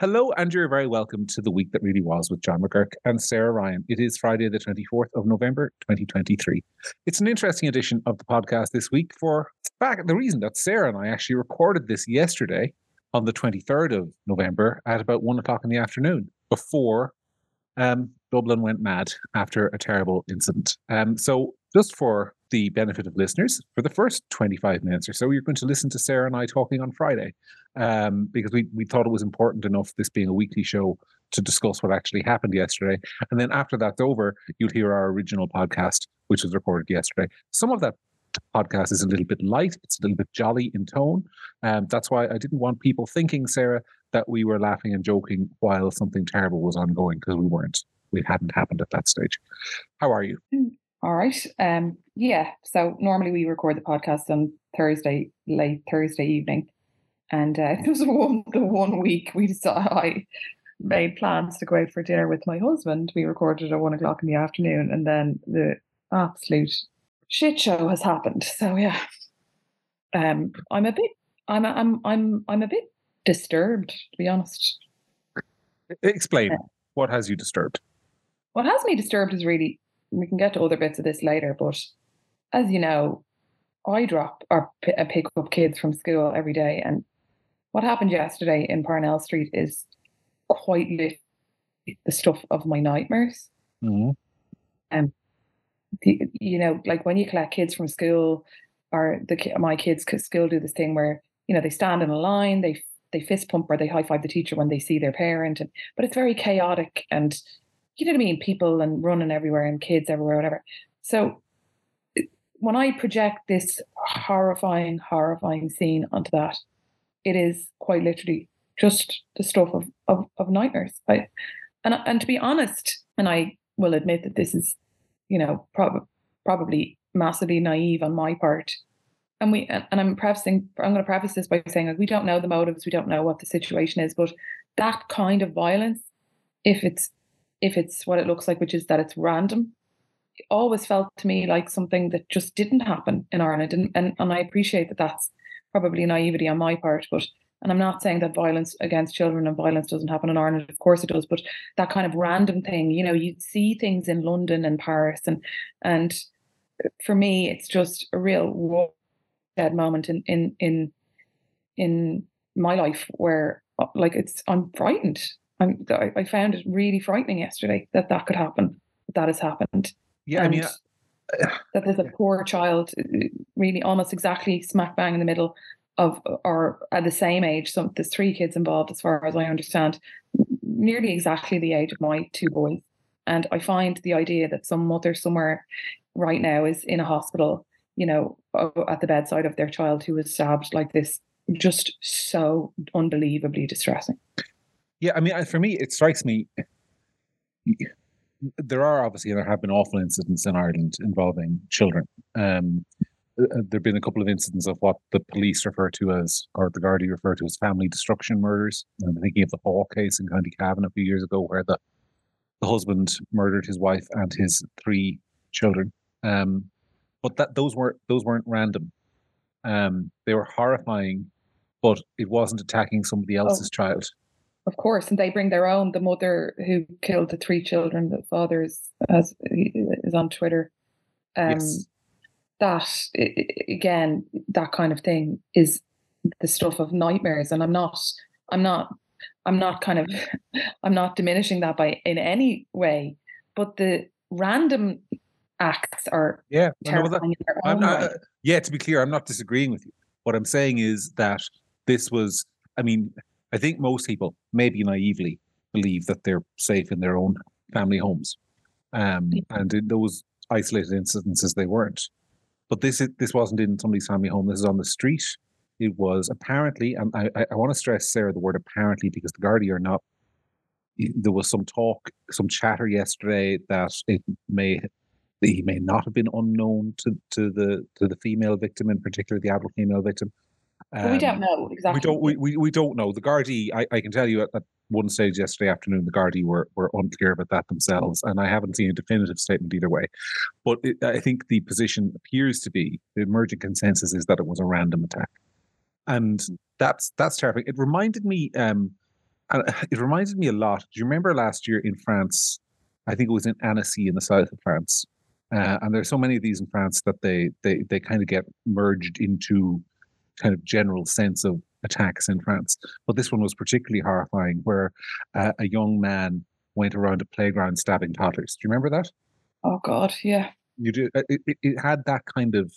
Hello, and you're very welcome to the week that really was with John McGuirk and Sarah Ryan. It is Friday, the 24th of November, 2023. It's an interesting edition of the podcast this week for fact the reason that Sarah and I actually recorded this yesterday on the 23rd of November at about one o'clock in the afternoon before um, Dublin went mad after a terrible incident. Um, so, just for the benefit of listeners, for the first 25 minutes or so, you're going to listen to Sarah and I talking on Friday um, because we, we thought it was important enough, this being a weekly show, to discuss what actually happened yesterday. And then after that's over, you'll hear our original podcast, which was recorded yesterday. Some of that podcast is a little bit light, it's a little bit jolly in tone. Um, that's why I didn't want people thinking, Sarah, that we were laughing and joking while something terrible was ongoing because we weren't. We hadn't happened at that stage. How are you? All right. Um, yeah. So normally we record the podcast on Thursday, late Thursday evening. And uh, it was one the one week we decided I made plans to go out for dinner with my husband. We recorded at one o'clock in the afternoon, and then the absolute shit show has happened. So yeah, um, I'm a bit, I'm, a, I'm, I'm, I'm a bit disturbed to be honest. Explain what has you disturbed. What has me disturbed is really we can get to other bits of this later, but as you know, I drop or p- uh, pick up kids from school every day, and what happened yesterday in Parnell Street is quite literally the stuff of my nightmares. Mm-hmm. Um, the, you know, like when you collect kids from school, or the my kids' school do this thing where you know they stand in a line, they they fist pump or they high five the teacher when they see their parent, and but it's very chaotic and you know what I mean, people and running everywhere and kids everywhere, whatever. So when I project this horrifying, horrifying scene onto that, it is quite literally just the stuff of of, of nightmares. I, and and to be honest, and I will admit that this is, you know, prob- probably massively naive on my part. And we and, I'm prefacing I'm going to preface this by saying like we don't know the motives, we don't know what the situation is, but that kind of violence, if it's if it's what it looks like, which is that it's random, it always felt to me like something that just didn't happen in Ireland. And, and, and I appreciate that that's probably naivety on my part, but and I'm not saying that violence against children and violence doesn't happen in Ireland. Of course it does, but that kind of random thing, you know, you see things in London and Paris, and and for me, it's just a real dead moment in in in in my life where like it's I'm frightened. I'm, I found it really frightening yesterday that that could happen. That, that has happened. Yeah, and I mean, that there's a poor child, uh, really almost exactly smack bang in the middle of, or at the same age. So there's three kids involved, as far as I understand, nearly exactly the age of my two boys. And I find the idea that some mother somewhere right now is in a hospital, you know, at the bedside of their child who was stabbed like this, just so unbelievably distressing. Yeah, I mean, for me, it strikes me there are obviously there have been awful incidents in Ireland involving children. Um, uh, uh, there have been a couple of incidents of what the police refer to as, or the Gardaí refer to as family destruction murders. I'm thinking of the Hawe case in County Cavan a few years ago, where the the husband murdered his wife and his three children. Um, but that those weren't those weren't random. Um, they were horrifying, but it wasn't attacking somebody else's oh. child. Of course, and they bring their own. The mother who killed the three children, the father is has, is on Twitter. Um, yes. That again, that kind of thing is the stuff of nightmares, and I'm not, I'm not, I'm not kind of, I'm not diminishing that by in any way. But the random acts are yeah, terrifying I'm not, uh, yeah. To be clear, I'm not disagreeing with you. What I'm saying is that this was, I mean, I think most people, maybe naively, believe that they're safe in their own family homes, um, and in those isolated incidences, they weren't. But this is, this wasn't in somebody's family home. This is on the street. It was apparently, and I, I, want to stress, Sarah, the word apparently because the Gardaí are not. There was some talk, some chatter yesterday that it may he may not have been unknown to, to the to the female victim, in particular the adult female victim, um, we don't um, know exactly. We don't. We, we, we don't know. The Gardaí. I, I can tell you at, at one stage yesterday afternoon, the Gardaí were were unclear about that themselves, and I haven't seen a definitive statement either way. But it, I think the position appears to be the emerging consensus is that it was a random attack, and that's that's terrifying. It reminded me. Um, And it reminded me a lot. Do you remember last year in France? I think it was in Annecy in the south of France. Uh, and there's so many of these in France that they they they kind of get merged into kind of general sense of attacks in France. But this one was particularly horrifying, where uh, a young man went around a playground stabbing toddlers. Do you remember that? Oh God, yeah. You do. Uh, it, it, it had that kind of.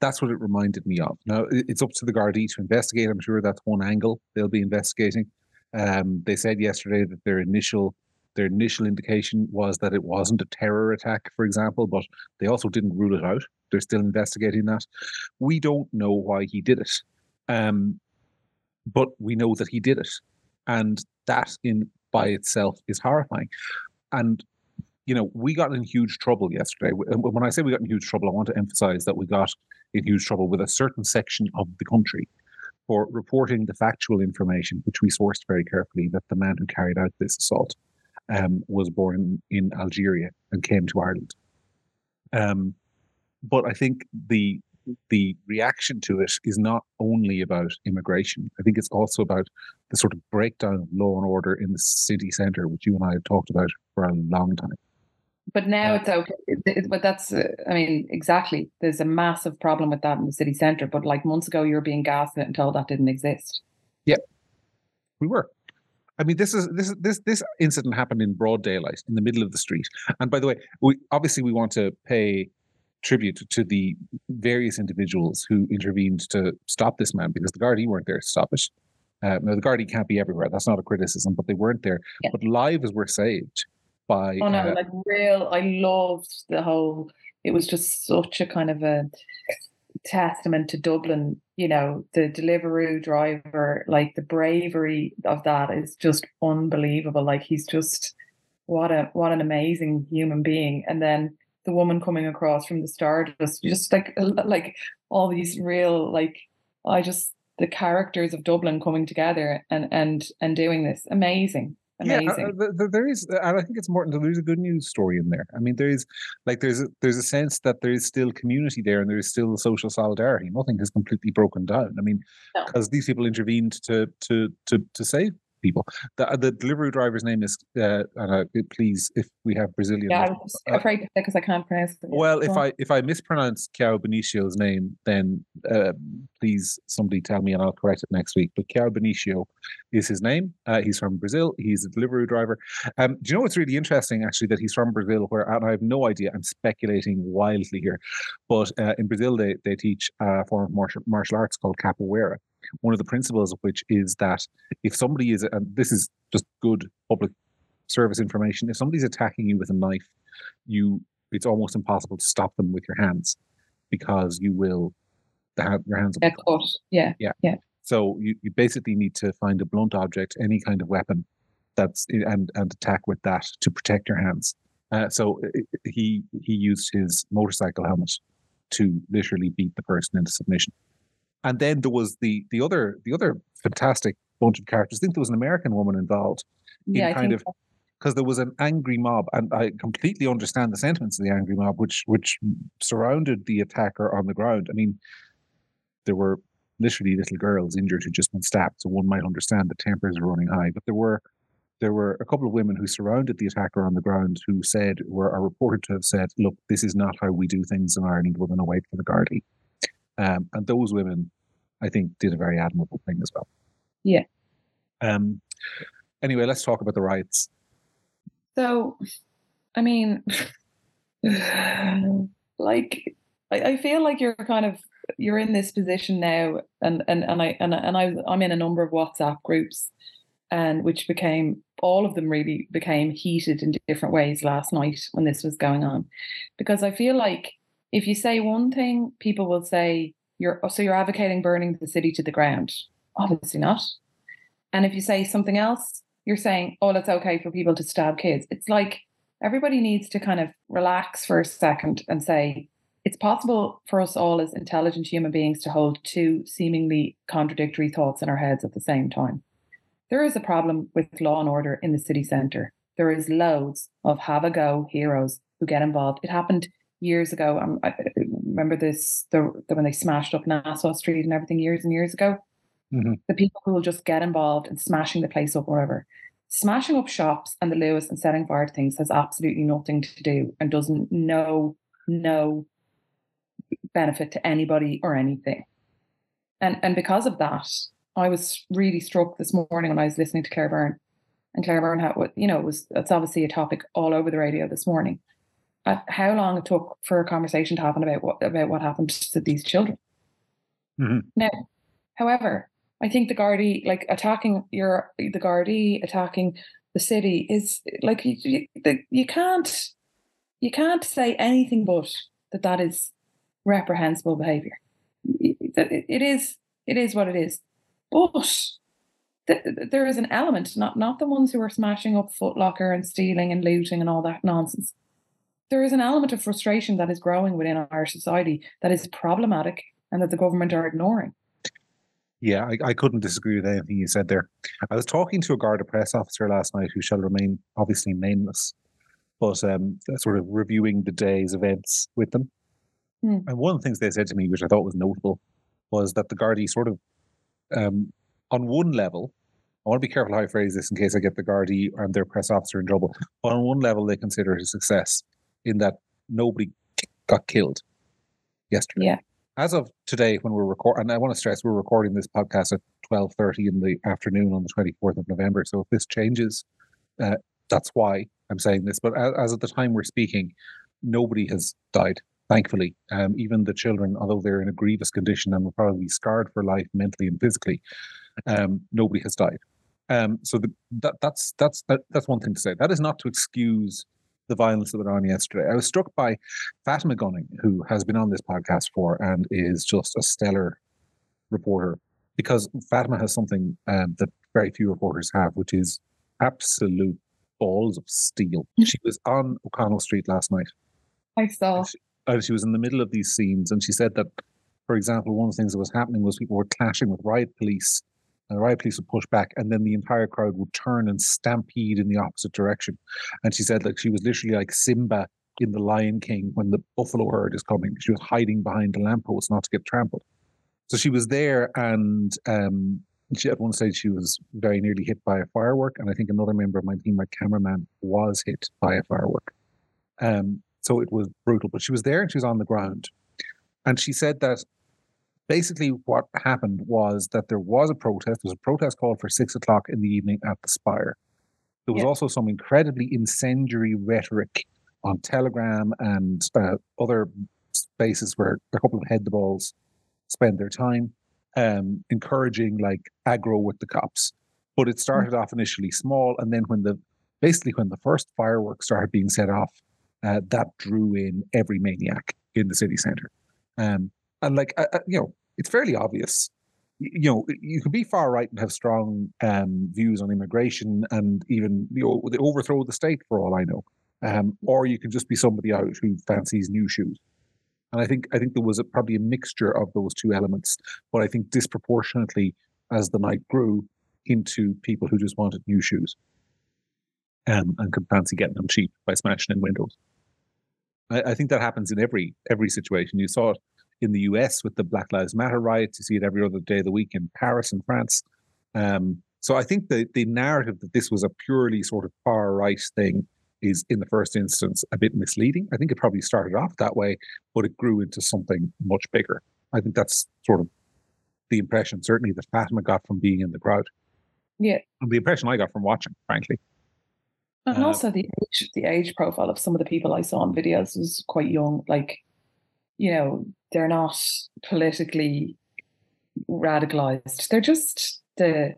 That's what it reminded me of. Now it's up to the Gardaí to investigate. I'm sure that's one angle they'll be investigating. Um, they said yesterday that their initial their initial indication was that it wasn't a terror attack, for example, but they also didn't rule it out. They're still investigating that. We don't know why he did it, um, but we know that he did it, and that in by itself is horrifying. And you know, we got in huge trouble yesterday. When I say we got in huge trouble, I want to emphasize that we got in huge trouble with a certain section of the country for reporting the factual information, which we sourced very carefully, that the man who carried out this assault um, was born in Algeria and came to Ireland. Um, but I think the the reaction to it is not only about immigration. I think it's also about the sort of breakdown of law and order in the city centre, which you and I have talked about for a long time. But now it's okay. But that's, uh, I mean, exactly. There's a massive problem with that in the city centre. But like months ago, you were being gaslit and told that didn't exist. Yeah, we were. I mean, this is this this this incident happened in broad daylight in the middle of the street. And by the way, we obviously we want to pay tribute to the various individuals who intervened to stop this man because the Gardaí weren't there to stop it. Uh, now the Gardaí can't be everywhere. That's not a criticism, but they weren't there. Yeah. But lives were saved by. Oh no! Uh, like real, I loved the whole. It was just such a kind of a testament to Dublin. You know, the Deliveroo driver, like the bravery of that is just unbelievable. Like he's just what a what an amazing human being. And then the woman coming across from the start, just just like like all these real like I just the characters of Dublin coming together and and and doing this amazing amazing. Yeah, uh, there is, and I think it's important. To there's a good news story in there. I mean, there is like there's a, there's a sense that there is still community there, and there is still social solidarity. Nothing has completely broken down. I mean, because no. these people intervened to to to to save people. The, the delivery driver's name is, uh, and uh, please, if we have Brazilian. Yeah, I'm uh, afraid to because I can't pronounce it. Well, if I if I mispronounce Caio Benicio's name, then uh, please somebody tell me and I'll correct it next week. But Caio Benicio is his name. Uh, he's from Brazil. He's a delivery driver. Um, do you know what's really interesting, actually, that he's from Brazil, where, and I have no idea, I'm speculating wildly here, but uh, in Brazil, they, they teach a form of martial, martial arts called capoeira one of the principles of which is that if somebody is, and this is just good public service information, if somebody's attacking you with a knife, you it's almost impossible to stop them with your hands because you will the your hands. Of course, yeah, yeah, yeah. So you, you basically need to find a blunt object, any kind of weapon, that's and and attack with that to protect your hands. Uh, so he he used his motorcycle helmet to literally beat the person into submission. And then there was the the other the other fantastic bunch of characters. I think there was an American woman involved in yeah, kind of because so. there was an angry mob, and I completely understand the sentiments of the angry mob, which which surrounded the attacker on the ground. I mean, there were literally little girls injured who just been stabbed, so one might understand the tempers are running high. But there were there were a couple of women who surrounded the attacker on the ground who said were are reported to have said, "Look, this is not how we do things in Ireland. We're going to wait for the Gardaí." Um, and those women, I think, did a very admirable thing as well. Yeah. Um. Anyway, let's talk about the riots. So, I mean, like, I, I feel like you're kind of you're in this position now, and and and I and and I I'm in a number of WhatsApp groups, and which became all of them really became heated in different ways last night when this was going on, because I feel like if you say one thing, people will say you're so you're advocating burning the city to the ground. Obviously not. And if you say something else, you're saying, oh, it's okay for people to stab kids. It's like everybody needs to kind of relax for a second and say, it's possible for us all as intelligent human beings to hold two seemingly contradictory thoughts in our heads at the same time. There is a problem with law and order in the city centre. There is loads of have a go heroes who get involved. It happened years ago. Um, I remember this the, the when they smashed up Nassau Street and everything years and years ago. Mhm. The people who will just get involved in smashing the place up, or whatever. Smashing up shops and the Luas and setting fire to things has absolutely nothing to do and doesn't no no benefit to anybody or anything. And and because of that, I was really struck this morning when I was listening to Claire Byrne. And Claire Byrne had, you know, it was it's obviously a topic all over the radio this morning. Uh, how long it took for a conversation to happen about what about what happened to these children. Mhm. Now, however, I think the Gardaí, like attacking your the Gardaí attacking the city, is like you, you, you can't you can't say anything but that that is reprehensible behaviour. It, is it is what it is, but th- th- there is an element, not not the ones who are smashing up Foot Locker and stealing and looting and all that nonsense. There is an element of frustration that is growing within our society that is problematic and that the government are ignoring. Yeah, I, I couldn't disagree with anything you said there. I was talking to a Garda press officer last night who shall remain obviously nameless, but um, sort of reviewing the day's events with them. Hmm. And one of the things they said to me, which I thought was notable, was that the Gardaí sort of, um, on one level, I want to be careful how I phrase this in case I get the Gardaí and their press officer in trouble. But on one level, they consider it a success in that nobody got killed yesterday. Yeah. As of today, when we're recording, and I want to stress we're recording this podcast at twelve thirty in the afternoon on the twenty fourth of November. So if this changes, uh, that's why I'm saying this. But as, as of the time we're speaking, nobody has died. Thankfully, um, even the children, although they're in a grievous condition and will probably be scarred for life mentally and physically, um, nobody has died. Um, so the, that, that's that's that, that's one thing to say. That is not to excuse the violence that went on yesterday. I was struck by Fatima Gunning, who has been on this podcast for and is just a stellar reporter, because Fatima has something um, that very few reporters have, which is absolute balls of steel. She was on O'Connell Street last night I saw. and she was in the middle of these scenes and she said that for example one of the things that was happening was people were clashing with riot police and the riot police would push back and then the entire crowd would turn and stampede in the opposite direction and she said like she was literally like simba in the lion king when the buffalo herd is coming she was hiding behind the lamppost not to get trampled so she was there and um she at one stage she was very nearly hit by a firework and i think another member of my team my cameraman was hit by a firework um so it was brutal. But she was there and she was on the ground. And she said that basically what happened was that there was a protest. There was a protest called for six o'clock in the evening at the Spire. There was Yeah. also some incredibly incendiary rhetoric on Telegram and uh, other spaces where a couple of head the balls spend their time, um, encouraging like aggro with the cops. But it started off initially small, and then when the basically when the first fireworks started being set off, uh, that drew in every maniac in the city center. Um, and like, uh, uh, you know, it's fairly obvious. You know, you can be far right and have strong um, views on immigration and even you know they overthrow the state for all I know, um, or you can just be somebody out who fancies new shoes. And I think I think there was a, probably a mixture of those two elements, but I think disproportionately as the night grew into people who just wanted new shoes um, and could fancy getting them cheap by smashing in windows. I, I think that happens in every every situation. You saw it in the U.S. with the Black Lives Matter riots. You see it every other day of the week in Paris and France. Um, so I think the the narrative that this was a purely sort of far right thing is, in the first instance, a bit misleading. I think it probably started off that way, but it grew into something much bigger. I think that's sort of the impression, certainly, that Fatima got from being in the crowd. Yeah. And the impression I got from watching, frankly. And Uh, also the age, the age profile of some of the people I saw on videos was quite young. Like, you know, they're not politically radicalized. They're just the,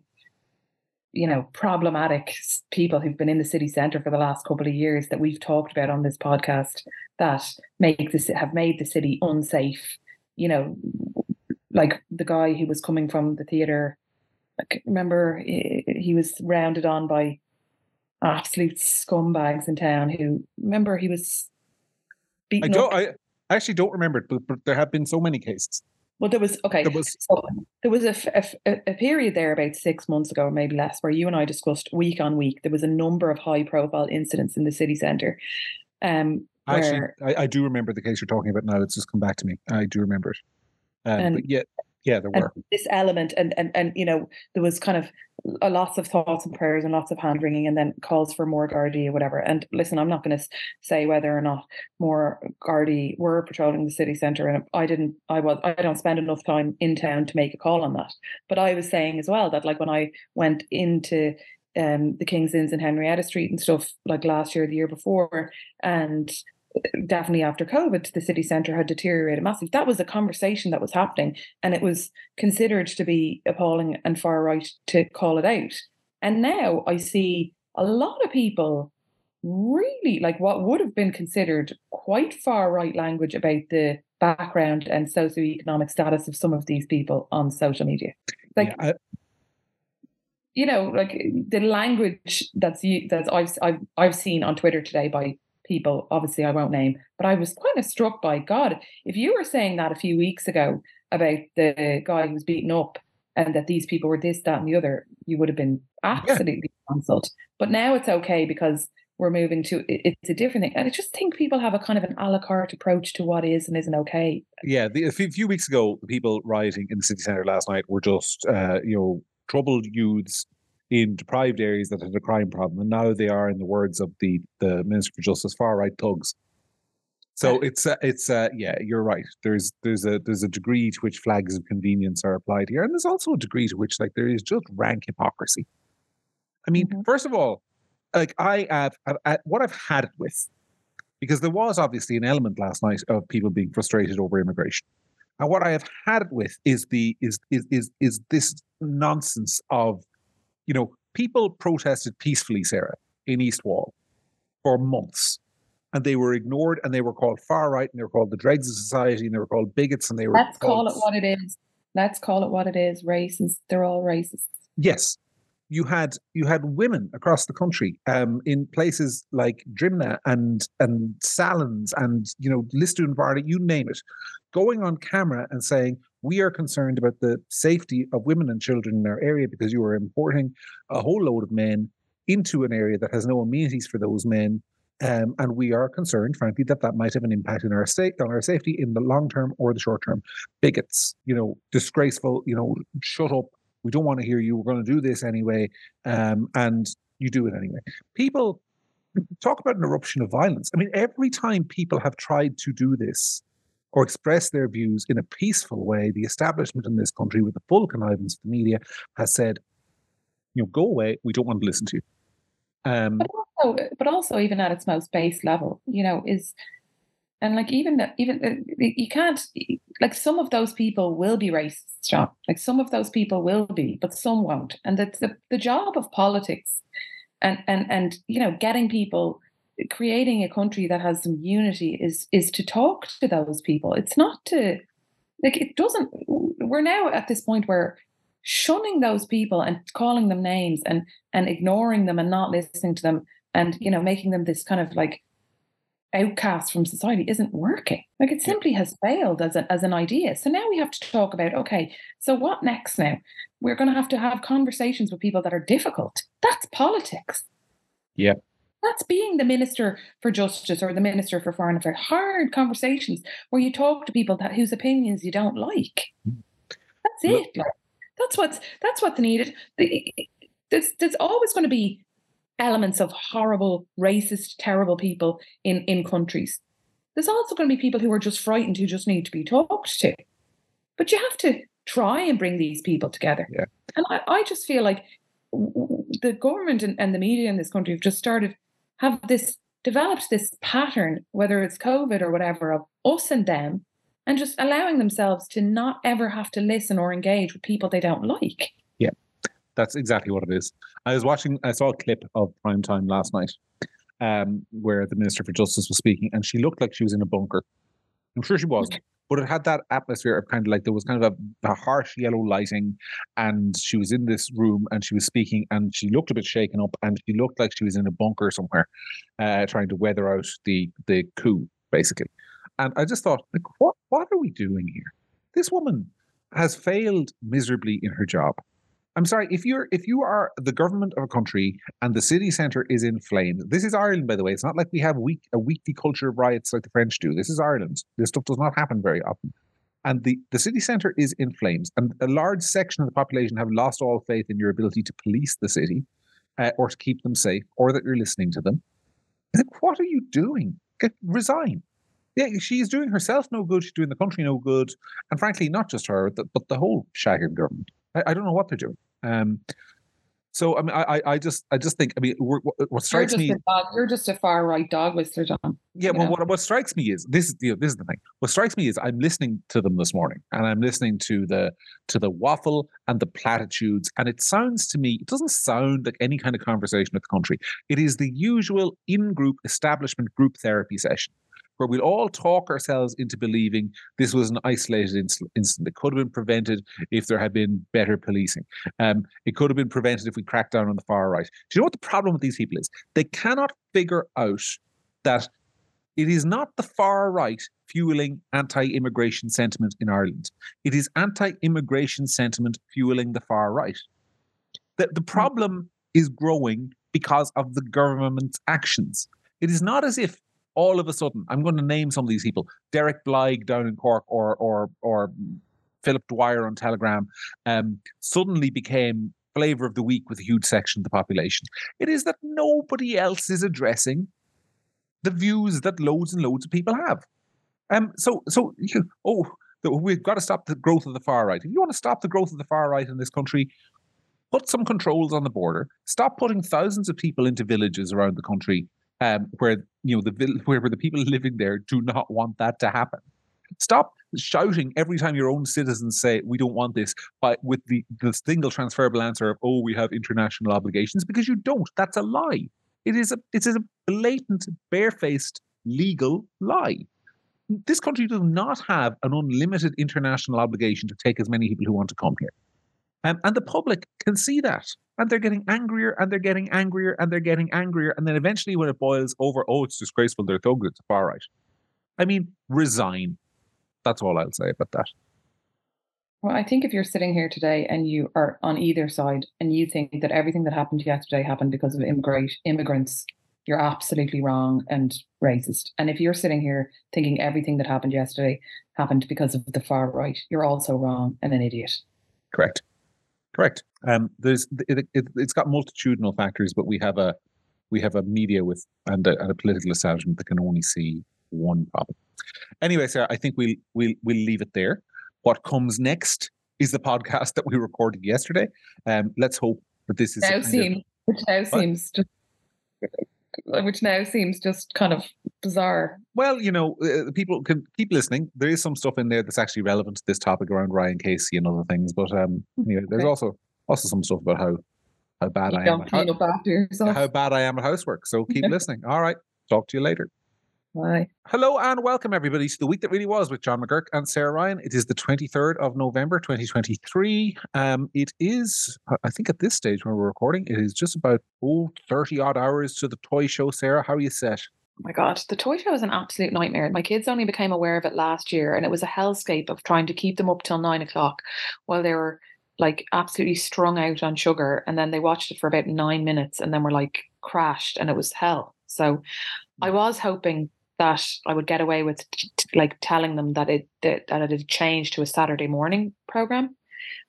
you know, problematic people who've been in the city centre for the last couple of years that we've talked about on this podcast that make this have made the city unsafe. You know, like the guy who was coming from the theatre. I c- remember he was rounded on by absolute scumbags in town who remember he was I beaten don't. up. I actually don't remember it, but, but there have been so many cases. well, there was okay. There was So there was a, a a- period there about six months ago, or maybe less, where you and I discussed week on week. There was a number of high profile incidents in the city centre. Um, actually, I, I do remember the case you're talking about now. It's just come back to me. I do remember it. Um, And- but yeah, Yeah, there were. This element, and and and you know, there was kind of lots of thoughts and prayers and lots of hand wringing, and then calls for more Gardaí or whatever. And listen, I'm not going to say whether or not more Gardaí were patrolling the city centre, and I didn't. I was. I don't spend enough time in town to make a call on that. But I was saying as well that like when I went into um, the King's Inns in Henrietta Street and stuff like last year, the year before, and definitely after COVID, the city centre had deteriorated massively. That was a conversation that was happening, and it was considered to be appalling and far right to call it out. And now I see a lot of people really like what would have been considered quite far right language about the background and socioeconomic status of some of these people on social media. Like, yeah, I- you know, like the language that's that's I've I've I've seen on Twitter today by people, obviously I won't name, but I was kind of struck by God. If you were saying that a few weeks ago about the guy who was beaten up and that these people were this, that, and the other, you would have been absolutely yeah. cancelled. But now it's okay because we're moving to it's a different thing. And I just think people have a kind of an a la carte approach to what is and isn't okay. Yeah, the, a few, weeks ago, the people rioting in the city centre last night were just, uh, you know, troubled youths in deprived areas that had a crime problem, and now they are, in the words of the the Minister for Justice, far right thugs. So it's uh, it's uh, yeah, you're right. There's there's a there's a degree to which flags of convenience are applied here, and there's also a degree to which like there is just rank hypocrisy. I mean, mm-hmm. first of all, like I have, have what I've had it with, because there was obviously an element last night of people being frustrated over immigration, and what I have had it with is the is is is is this nonsense of you know, people protested peacefully, Sarah, in East Wall for months. And they were ignored and they were called far right and they were called the dregs of society and they were called bigots and they were Let's call it what it is. Let's call it what it is. Racists. They're all racists. Yes you had you had women across the country um, in places like Drimnagh and and Sallins and you know Lisdoonvarna, you name it, going on camera and saying we are concerned about the safety of women and children in our area because you are importing a whole load of men into an area that has no amenities for those men. Um, and we are concerned, frankly, that that might have an impact in our state, on our safety in the long term or the short term. Bigots, you know, disgraceful, you know, shut up, we don't want to hear you. We're going to do this anyway. Um, and you do it anyway. People talk about an eruption of violence. I mean, every time people have tried to do this or express their views in a peaceful way, the establishment in this country, with the full connivance of the media, has said, you know, go away. We don't want to listen to you. Um, but also, but also, even at its most base level, you know, is and like even even uh, you can't like some of those people will be racist John. like some of those people will be but some won't and that's the, the job of politics and and and you know getting people creating a country that has some unity is is to talk to those people it's not to like it doesn't we're now at this point where shunning those people and calling them names and and ignoring them and not listening to them and you know making them this kind of like outcast from society isn't working. Like it simply has failed as, a, as an idea. So now we have to talk about okay, so what next now? We're going to have to have conversations with people that are difficult. That's politics. Yeah. That's being the minister for justice or the minister for foreign affairs. Hard conversations where you talk to people that whose opinions you don't like. Mm-hmm. That's it. Like, that's what's that's what's needed. There's there's always going to be elements of horrible, racist, terrible people in, in countries. There's also going to be people who are just frightened who just need to be talked to. But you have to try and bring these people together. Yeah. And I, I just feel like the government and, and the media in this country have just started, have this developed this pattern, whether it's COVID or whatever, of us and them, and just allowing themselves to not ever have to listen or engage with people they don't like. That's exactly what it is. I was watching, I saw a clip of prime time last night um, where the Minister for Justice was speaking, and she looked like she was in a bunker. I'm sure she wasn't, but it had that atmosphere of kind of like there was kind of a, a, harsh yellow lighting, and she was in this room and she was speaking, and she looked a bit shaken up, and she looked like she was in a bunker somewhere, uh, trying to weather out the the coup, basically. And I just thought, like, what what are we doing here? This woman has failed miserably in her job. I'm sorry if you're if you are the government of a country and the city centre is in flames. This is Ireland, by the way. It's not like we have week a weekly culture of riots like the French do. This is Ireland. This stuff does not happen very often. and the, the city centre is in flames, and a large section of the population have lost all faith in your ability to police the city uh, or to keep them safe, or that you're listening to them. What are you doing? Get, resign. Yeah, she's doing herself no good. She's doing the country no good, and frankly, not just her, but the whole shagging government. I don't know what they're doing. Um, so I mean, I, I just, I just think, I mean, what, what strikes you're me, you're just a far right dog whistler, John. Yeah, well, what, what strikes me is this is you know, this is the thing. What strikes me is I'm listening to them this morning, and I'm listening to the to the waffle and the platitudes, and it sounds to me, it doesn't sound like any kind of conversation with the country. It is the usual in-group establishment group therapy session where we'll all talk ourselves into believing this was an isolated incident. It could have been prevented if there had been better policing. Um, it could have been prevented if we cracked down on the far right. Do you know what the problem with these people is? They cannot figure out that it is not the far right fueling anti-immigration sentiment in Ireland. It is anti-immigration sentiment fueling the far right. The, the problem is growing because of the government's actions. It is not as if all of a sudden, I'm going to name some of these people: Derek Blighe down in Cork, or or or Philip Dwyer on Telegram, um, suddenly became flavor of the week with a huge section of the population. It is that nobody else is addressing the views that loads and loads of people have. Um, so so you, oh, we've got to stop the growth of the far right. If you want to stop the growth of the far right in this country, put some controls on the border. Stop putting thousands of people into villages around the country um, where you know the where, the people living there do not want that to happen. Stop shouting every time your own citizens say we don't want this, but with the the single transferable answer of oh we have international obligations because you don't. That's a lie. It is a it's a blatant, barefaced legal lie. This country does not have an unlimited international obligation to take as many people who want to come here. Um, and the public can see that. And they're getting angrier and they're getting angrier and they're getting angrier. And then eventually, when it boils over, oh, it's disgraceful, they're so good, it's far right. I mean, resign. That's all I'll say about that. Well, I think if you're sitting here today and you are on either side and you think that everything that happened yesterday happened because of immigrant immigrants, you're absolutely wrong and racist. And if you're sitting here thinking everything that happened yesterday happened because of the far right, you're also wrong and an idiot. Correct. Correct. Um, there's it, it, has got multitudinal factors, but we have a we have a media with and a, and a political establishment that can only see one problem. Anyway, Sarah, I think we'll we'll we'll leave it there. What comes next is the podcast that we recorded yesterday. Um, let's hope that this is now seems which now what? seems just which now seems just kind of bizarre. Well, you know, uh, people can keep listening. There is some stuff in there that's actually relevant to this topic around Ryan Casey and other things. But um, you know, there's okay. also also some stuff about how how bad you I am. At, how bad I am at housework. So keep listening. All right. Talk to you later. Bye. Hello and welcome everybody to the week that really was with John McGuirk and Sarah Ryan. It is the 23rd of November 2023. Um, it is, I think at this stage when we're recording, it is just about oh, 30 odd hours to the toy show. Sarah, how are you set? Oh my God, the toy show is an absolute nightmare. My kids only became aware of it last year, and it was a hellscape of trying to keep them up till nine o'clock while they were like absolutely strung out on sugar. And then they watched it for about nine minutes and then were like crashed, and it was hell. So I mm. was hoping that I would get away with like telling them that it that, that it had changed to a Saturday morning program.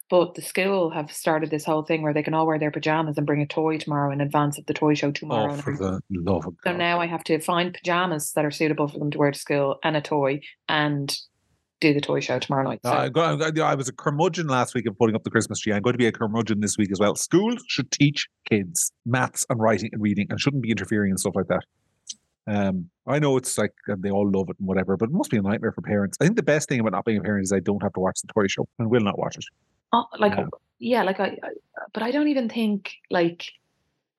But the school have started this whole thing where they can all wear their pajamas and bring a toy tomorrow in advance of the toy show tomorrow. Oh, for the love of God. So now I have to find pajamas that are suitable for them to wear to school and a toy and do the toy show tomorrow night. So. I, I, was a curmudgeon last week of putting up the Christmas tree. I'm going to be a curmudgeon this week as well. Schools should teach kids maths and writing and reading and shouldn't be interfering and stuff like that. Um, I know it's like they all love it and whatever, but it must be a nightmare for parents. I think the best thing about not being a parent is I don't have to watch the toy show and will not watch it. Oh, like yeah, like I, I, but I don't even think like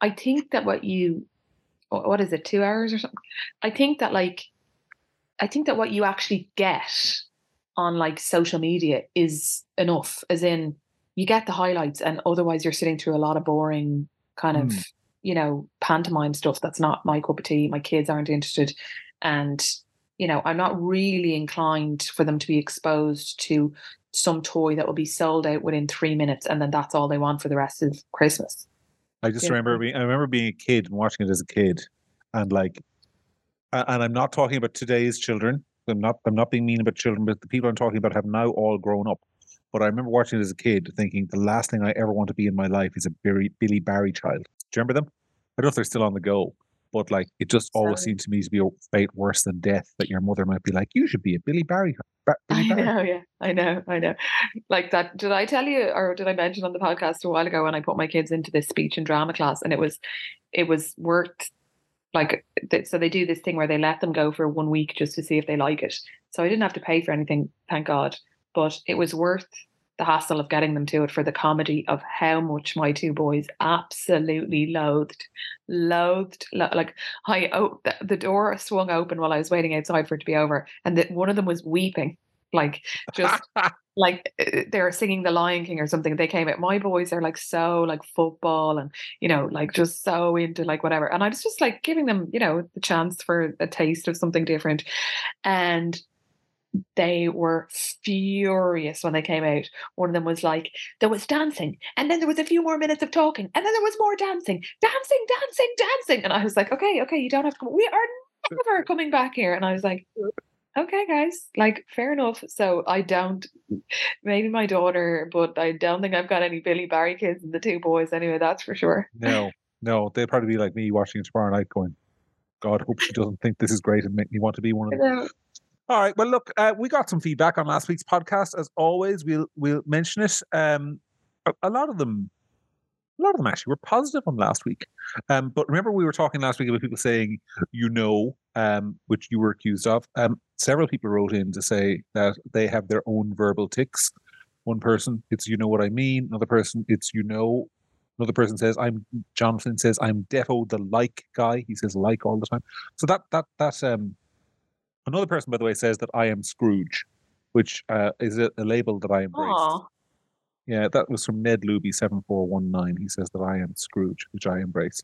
I think that what you what is it two hours or something? I think that like I think that what you actually get on like social media is enough, as in you get the highlights, and otherwise you're sitting through a lot of boring kind of mm you know, pantomime stuff that's not my cup of tea. My kids aren't interested. And, you know, I'm not really inclined for them to be exposed to some toy that will be sold out within three minutes and then that's all they want for the rest of Christmas. I just remember being I remember being a kid and watching it as a kid and like and I'm not talking about today's children I'm not I'm not being mean about children, but the people I'm talking about have now all grown up. But I remember watching it as a kid, thinking the last thing I ever want to be in my life is a Billy, Billy Barry child. Do you remember them? I don't know if they're still on the go, but like it just always Sorry. seemed to me to be a fate worse than death. That your mother might be like, you should be a Billy Barry. Ba- Billy I know, yeah, I know, I know. Like that. Did I tell you, or did I mention on the podcast a while ago when I put my kids into this speech and drama class, and it was, it was worth, like, so they do this thing where they let them go for one week just to see if they like it. So I didn't have to pay for anything, thank God. But it was worth the hassle of getting them to it for the comedy of how much my two boys absolutely loathed, loathed. lo- like I, oh, the, the door swung open while I was waiting outside for it to be over, and that one of them was weeping, like just like uh, they're singing the Lion King or something. They came out. My boys are like so like football and you know like just so into like whatever. And I was just like giving them you know the chance for a taste of something different, and they were furious when they came out. One of them was like, there was dancing, and then there was a few more minutes of talking, and then there was more dancing, dancing, dancing, dancing. And I was like, okay, okay, you don't have to come. We are never coming back here. And I was like, okay, guys, like fair enough. So I don't, maybe my daughter, but I don't think I've got any Billy Barry kids and the two boys anyway. That's for sure. No, no, they'd probably be like me watching it tomorrow night, going, "God, hope she doesn't think this is great and make me want to be one of them." All right. Well, look, uh, we got some feedback on last week's podcast. As always, we'll we'll mention it. Um, a, a lot of them, a lot of them actually were positive on last week. Um, but remember, we were talking last week about people saying, "You know," um, which you were accused of. Um, several people wrote in to say that they have their own verbal ticks. One person, it's "You know what I mean." Another person, it's "You know." Another person says, "I'm." Jonathan says, "I'm defo the like guy." He says "like" all the time. So that that that um Another person, by the way, says that I am Scrooge, which uh, is a, a label that I embrace. Yeah, that was from Ned Luby seven four one nine. He says that I am Scrooge, which I embrace.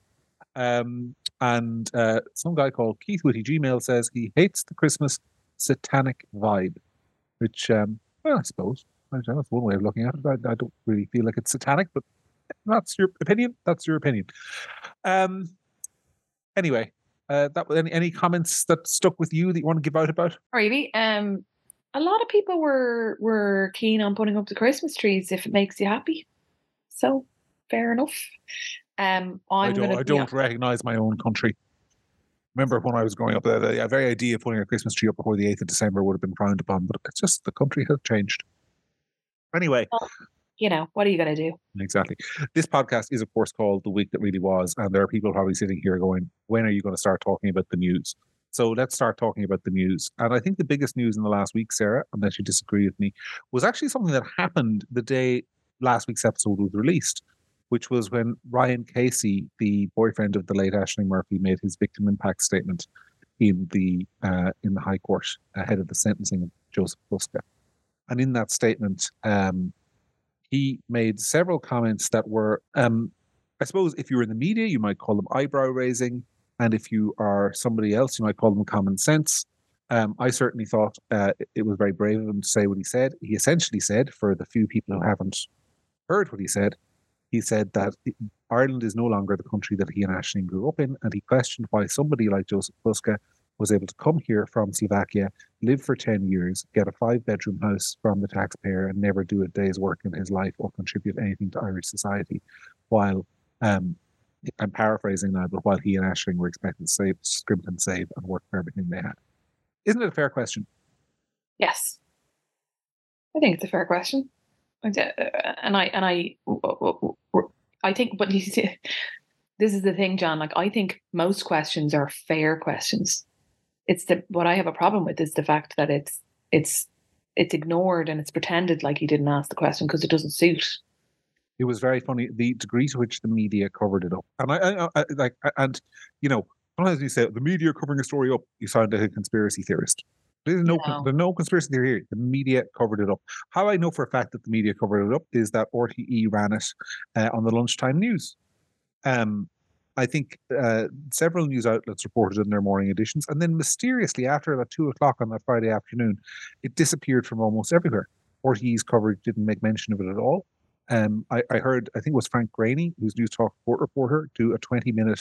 Um, and uh, some guy called Keith Witty Gmail says he hates the Christmas satanic vibe, which um, well, I suppose I don't know, that's one way of looking at it. I, I don't really feel like it's satanic, but that's your opinion. That's your opinion. Um, anyway, uh, that any any comments that stuck with you that you want to give out about? Really? Um, a lot of people were were keen on putting up the Christmas trees if it makes you happy. So fair enough. Um, I'm I don't. gonna I don't recognize my own country. Remember when I was growing up, the, the very idea of putting a Christmas tree up before the eighth of December would have been frowned upon. But it's just the country has changed. Anyway, You know what are you gonna do? exactly. This podcast is, of course, called "The Week That Really Was," and there are people probably sitting here going, "When are you going to start talking about the news?" So let's start talking about the news. And I think the biggest news in the last week, Sarah, unless you disagree with me, was actually something that happened the day last week's episode was released, which was when Ryan Casey, the boyfriend of the late Ashling Murphy, made his victim impact statement in the uh, in the High Court ahead of the sentencing of Joseph Puska. And in that statement, um, he made several comments that were, um, I suppose, if you were in the media, you might call them eyebrow raising, and if you are somebody else, you might call them common sense. Um, I certainly thought uh, it was very brave of him to say what he said. He essentially said, for the few people who haven't heard what he said, he said that Ireland is no longer the country that he and Ashling grew up in, and he questioned why somebody like Joseph Puska was able to come here from Slovakia, live for 10 years, get a five bedroom house from the taxpayer, and never do a day's work in his life or contribute anything to Irish society. While, um, I'm paraphrasing now, but while he and Ashling were expected to save, scrimp and save and work for everything they had. Isn't it a fair question? Yes, I think it's a fair question, and uh, I and I I think, but this is the thing, John. Like I think most questions are fair questions. It's the what I have a problem with is the fact that it's it's it's ignored and it's pretended like he didn't ask the question because it doesn't suit. it was very funny the degree to which the media covered it up and i, I, I like and you know sometimes you say the media are covering a story up you sound like a conspiracy theorist there's no, No. there's no conspiracy theory here. The media covered it up. How I know for a fact that the media covered it up is that RTE ran it uh, on the lunchtime news. Um, I think uh, several news outlets reported in their morning editions, and then mysteriously after about two o'clock on that Friday afternoon, it disappeared from almost everywhere. RTE's coverage didn't make mention of it at all. Um, I, I heard, I think it was Frank Greaney, who's Newstalk court reporter, do a 20 minute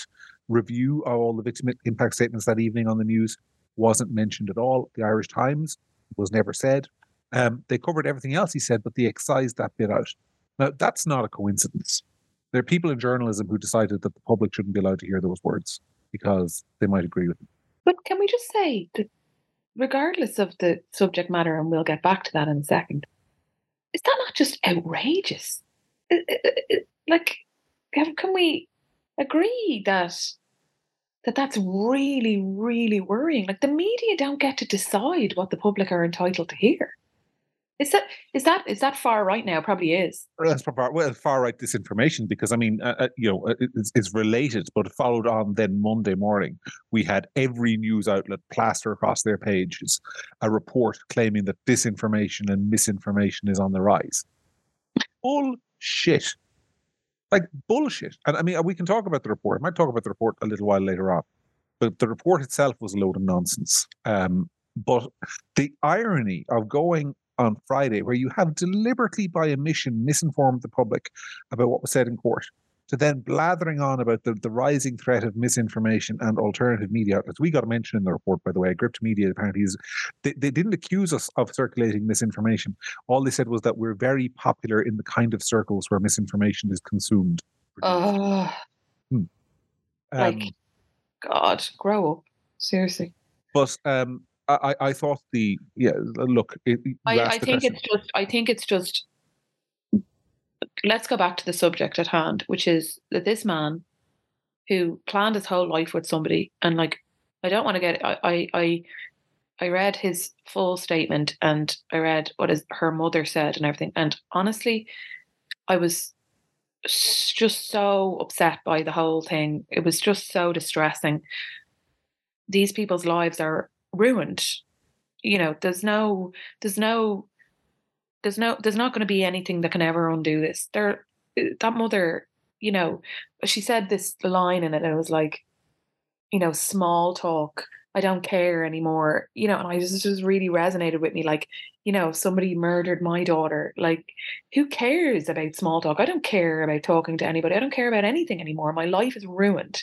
review of all the victim impact statements that evening on the news. wasn't mentioned at all. The Irish Times was never said. Um, they covered everything else he said, but they excised that bit out. Now, that's not a coincidence. There are people in journalism who decided that the public shouldn't be allowed to hear those words because they might agree with them. But can we just say that, regardless of the subject matter, and we'll get back to that in a second, is that not just outrageous? Like, can we agree that that that's really, really worrying? Like, the media don't get to decide what the public are entitled to hear. Is that is that is that far right now? Probably is. That's far well far right disinformation because I mean uh, uh you know uh, it's, it's, related, but followed on then Monday morning we had every news outlet plaster across their pages a report claiming that disinformation and misinformation is on the rise. Bullshit, like bullshit. And I mean we can talk about the report. I might talk about the report a little while later on, but the report itself was a load of nonsense. Um, but the irony of going on Friday, where you have deliberately by omission misinformed the public about what was said in court, to then blathering on about the, the rising threat of misinformation and alternative media outlets. We got a mention in the report, by the way. Gript Media apparently is, they, they didn't accuse us of circulating misinformation. All they said was that we're very popular in the kind of circles where misinformation is consumed. Oh, hmm. um, like, God, grow up. Seriously. But um, I, I thought the yeah look. It, I, I think question. it's just. I think it's just. Let's go back to the subject at hand, which is that this man, who planned his whole life with somebody, and like, I don't want to get. I I I read his full statement, and I read what his her mother said and everything, and honestly, I was just so upset by the whole thing. It was just so distressing. These people's lives are ruined. You know there's no there's no there's no there's not going to be anything that can ever undo this. There that mother you know she said this line in it and it was like you know small talk i don't care anymore you know and i just just really resonated with me like you know somebody murdered my daughter like who cares about small talk? I don't care about talking to anybody. I don't care about anything anymore. My life is ruined.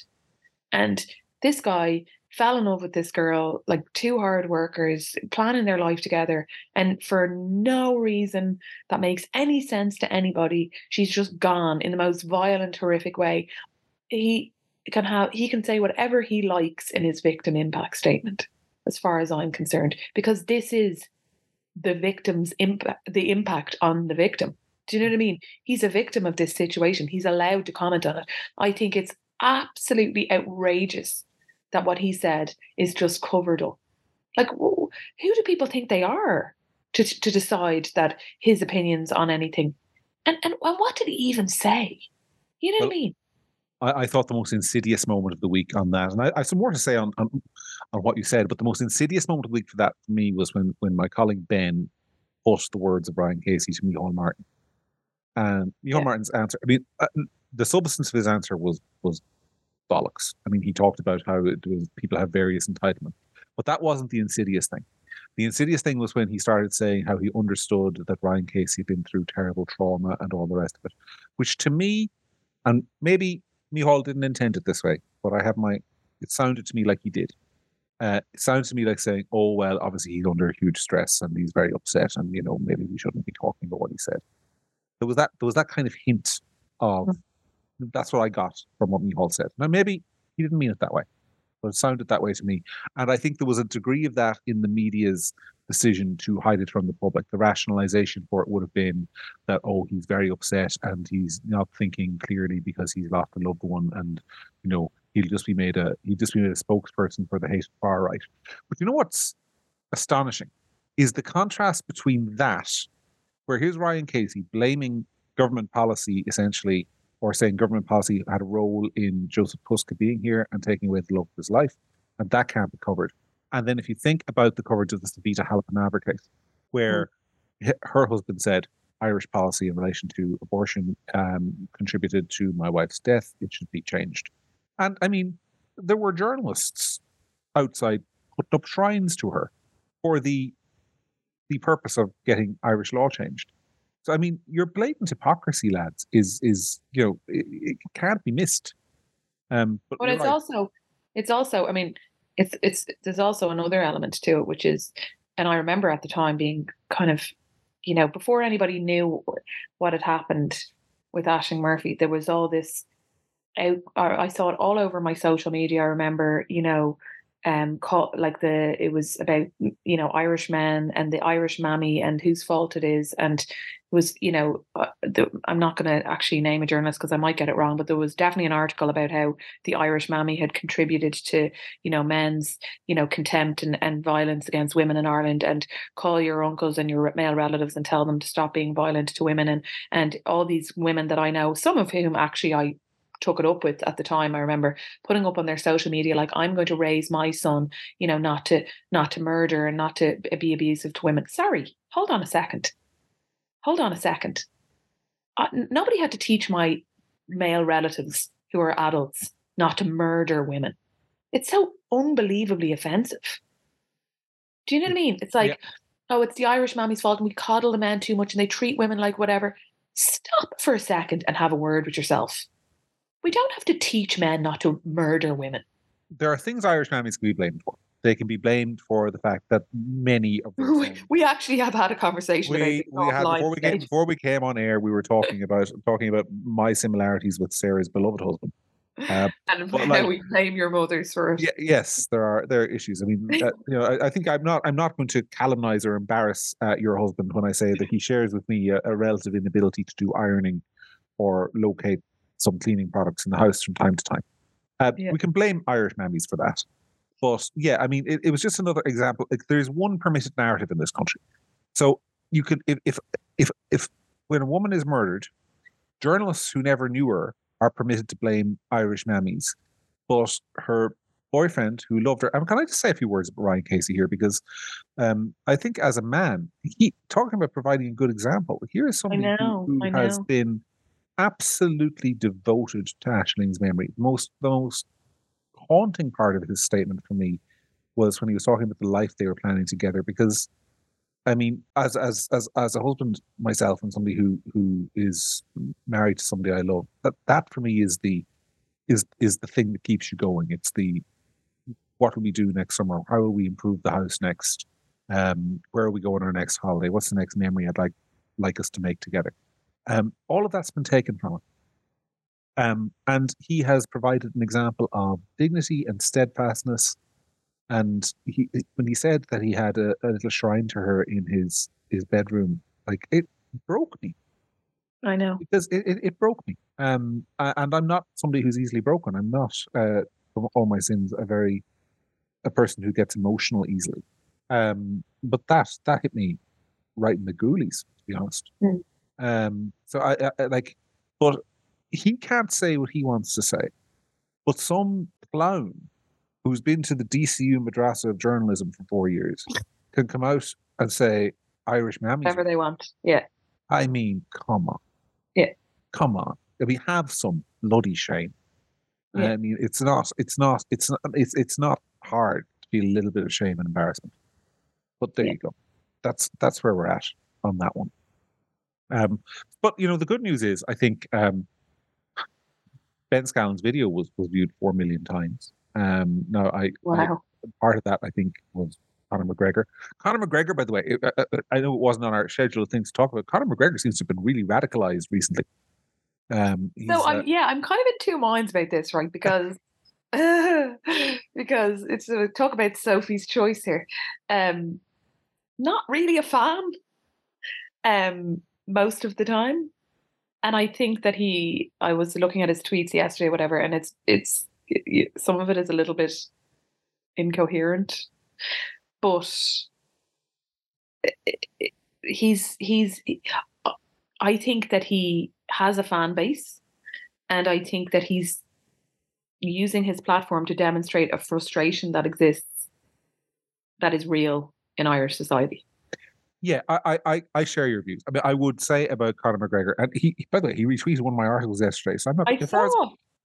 And this guy fell in love with this girl, like two hard workers, planning their life together. And for no reason that makes any sense to anybody, she's just gone in the most violent, horrific way. He can have he can say whatever he likes in his victim impact statement, as far as I'm concerned, because this is the victim's impact the impact on the victim. Do you know what I mean? He's a victim of this situation. He's allowed to comment on it. I think it's absolutely outrageous that what he said is just covered up. Like, who do people think they are to to decide that his opinions on anything? And and, and what did he even say? You know well, what I mean? I, I, thought the most insidious moment of the week on that, and I, I have some more to say on, on, on what you said, but the most insidious moment of the week for that for me was when when my colleague Ben put the words of Ryan Casey to Micheál Martin, and Micheál yeah. Martin's answer. I mean, uh, the substance of his answer was was bollocks. I mean, he talked about how was, people have various entitlements, but that wasn't the insidious thing. The insidious thing was when he started saying how he understood that Ryan Casey had been through terrible trauma and all the rest of it, which to me, and maybe Micheál didn't intend it this way, but I have my, it sounded to me like he did. Uh, it sounds to me like saying, "Oh well, obviously he's under huge stress and he's very upset, and you know maybe we shouldn't be talking about what he said." There was that there was that kind of hint of mm that's what I got from what Micheál said. Now, maybe he didn't mean it that way, but it sounded that way to me. And I think there was a degree of that in the media's decision to hide it from the public. The rationalization for it would have been that, oh, he's very upset and he's not thinking clearly because he's lost a loved one, and you know he'll just be made a he'll just be made a spokesperson for the hate far right. But you know what's astonishing is the contrast between that, where here's Ryan Casey blaming government policy essentially or saying government policy had a role in Jozef Puska being here and taking away the love of his life, and that can't be covered. And then if you think about the coverage of the Savita Halappanavar case, where mm. her husband said Irish policy in relation to abortion um, contributed to my wife's death, it should be changed. And I mean, there were journalists outside putting up shrines to her for the the purpose of getting Irish law changed. So I mean, your blatant hypocrisy, lads, is is you know it, it can't be missed. Um, but, but it's right. also it's also I mean it's it's there's also another element to it, which is, and I remember at the time being kind of, you know, before anybody knew what had happened with Ashling Murphy, there was all this. Out, I saw it all over my social media. I remember, you know, um call like the it was about you know irish men and the irish mammy and whose fault it is and was you know uh, the, i'm not going to actually name a journalist because i might get it wrong but there was definitely an article about how the irish mammy had contributed to you know men's you know contempt and, and violence against women in ireland and call your uncles and your male relatives and tell them to stop being violent to women and and all these women that i know some of whom actually i took it up with at the time. I remember putting up on their social media like I'm going to raise my son, you know, not to not to murder and not to be abusive to women. Sorry, hold on a second. Hold on a second. Uh, nobody had to teach my male relatives who are adults not to murder women. It's so unbelievably offensive. Do you know what I mean? It's like, yeah. oh, it's the Irish mammy's fault and we coddle the men too much and they treat women like whatever. Stop for a second and have a word with yourself we don't have to teach men not to murder women. There are things Irish mammies can be blamed for. They can be blamed for the fact that many of we, we actually have had a conversation we, we had, before we came before we came on air. We were talking about talking about my similarities with Sarah's beloved husband. Uh, and how like, we blame your mothers for it. Yeah, yes, there are there are issues. I mean, uh, you know, I, I, think I'm not I'm not going to calumnize or embarrass uh, your husband when I say that he shares with me a, a relative inability to do ironing or locate some cleaning products in the house from time to time. Uh, yeah. We can blame Irish mammies for that. But yeah, I mean, it, it was just another example. Like, there's one permitted narrative in this country. So you could, if, if, if, if when a woman is murdered, journalists who never knew her are permitted to blame Irish mammies. But her boyfriend who loved her. And can I just say a few words about Ryan Casey here? Because um, I think as a man, he talking about providing a good example. Here is somebody know, who, who has been absolutely devoted to Ashling's memory. Most the most haunting part of his statement for me was when he was talking about the life they were planning together. Because, I mean, as as as as a husband myself and somebody who who is married to somebody I love, that that for me is the is is the thing that keeps you going. It's the what will we do next summer? How will we improve the house next? Um, where are we going on our next holiday? What's the next memory I'd like like us to make together? Um, all of that's been taken from him. Um, and he has provided an example of dignity and steadfastness. And he, when he said that he had a, a little shrine to her in his his bedroom, like it broke me. I know because it, it, it broke me. Um, and I'm not somebody who's easily broken. I'm not, uh, from all my sins, a very a person who gets emotional easily. Um, but that that hit me right in the ghoulies, to be honest. Mm. Um, so I, I, like, but he can't say what he wants to say. But some clown who's been to the DCU madrasa of journalism for four years can come out and say Irish mammy. Whatever they want. Yeah. I mean, come on. Yeah. Come on. We have some bloody shame. Yeah. I mean, it's not. It's not. It's not. It's it's not hard to feel a little bit of shame and embarrassment. But there yeah. you go. That's that's where we're at on that one. Um, but you know, the good news is, I think um, Ben Scallan's video was was viewed four million times. Um, now, I, wow. I part of that I think was Conor McGregor. Conor McGregor, by the way, I, uh, uh, uh, I know it wasn't on our schedule of things to talk about. Conor McGregor seems to have been really radicalized recently. Um, so I'm, uh, yeah, I'm kind of in two minds about this, right? Because because it's a talk about Sophie's choice here. Um, not really a fan. Um, most of the time. And I think that he, I was looking at his tweets yesterday, whatever, and it's, it's, some of it is a little bit incoherent, but he's, he's, I think that he has a fan base and I think that he's using his platform to demonstrate a frustration that exists that is real in Irish society. Yeah, I, I I share your views. I mean, I would say about Conor McGregor, and he, by the way, he retweeted one of my articles yesterday. So I'm not. I as saw. As,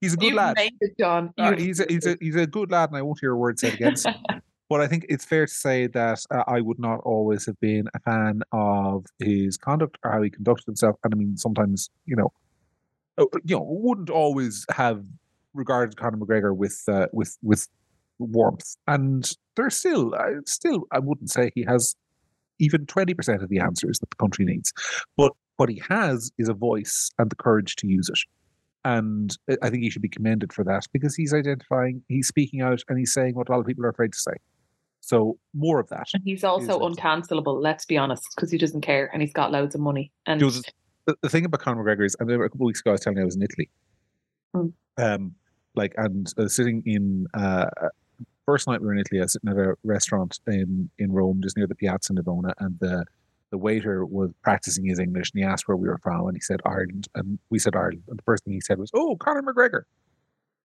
he's a good You've lad. Made it, John. Uh, he's a, he's a he's a good lad, and I won't hear a word said against him. But I think it's fair to say that uh, I would not always have been a fan of his conduct or how he conducted himself. And I mean, sometimes you know, uh, you know, wouldn't always have regarded Conor McGregor with uh, with with warmth, and there's still, uh, still, I wouldn't say he has even twenty percent of the answers that the country needs, but what he has is a voice and the courage to use it. And I think he should be commended for that because he's identifying, he's speaking out, and he's saying what a lot of people are afraid to say. So more of that. And he's also uncancelable, let's be honest, because he doesn't care and he's got loads of money. And the, the thing about Conor McGregor is, I remember a couple of weeks ago I was telling you I was in Italy. Mm. Um, like, and uh, sitting in, uh, first night we were in Italy, I was sitting at a restaurant in, in Rome, just near the Piazza Navona, and the the waiter was practicing his English and he asked where we were from and he said Ireland and we said Ireland and the first thing he said was oh Conor McGregor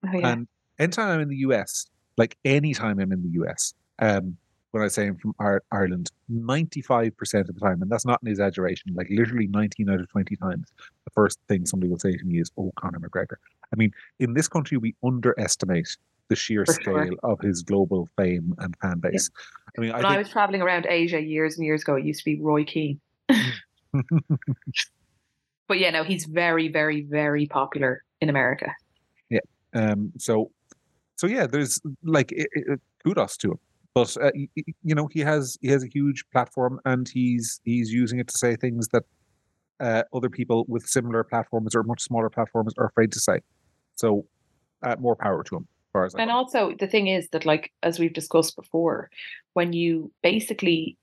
oh, yeah. and anytime I'm in the US like anytime I'm in the US um when I say I'm from Ireland 95% of the time and that's not an exaggeration like literally 19 out of 20 times the first thing somebody will say to me is oh Conor McGregor I mean in this country we underestimate the sheer For scale sure. of his global fame and fan base. Yeah. I mean, when I, I, was traveling around Asia years and years ago, it used to be Roy Keane. but yeah, no, he's very, very, very popular in America. Yeah. Um. So, so yeah, there's like it, it, kudos to him. But uh, you know, he has he has a huge platform, and he's he's using it to say things that uh, other people with similar platforms or much smaller platforms are afraid to say. So, uh, more power to him far as I and know. also the thing is that like as we've discussed before when you basically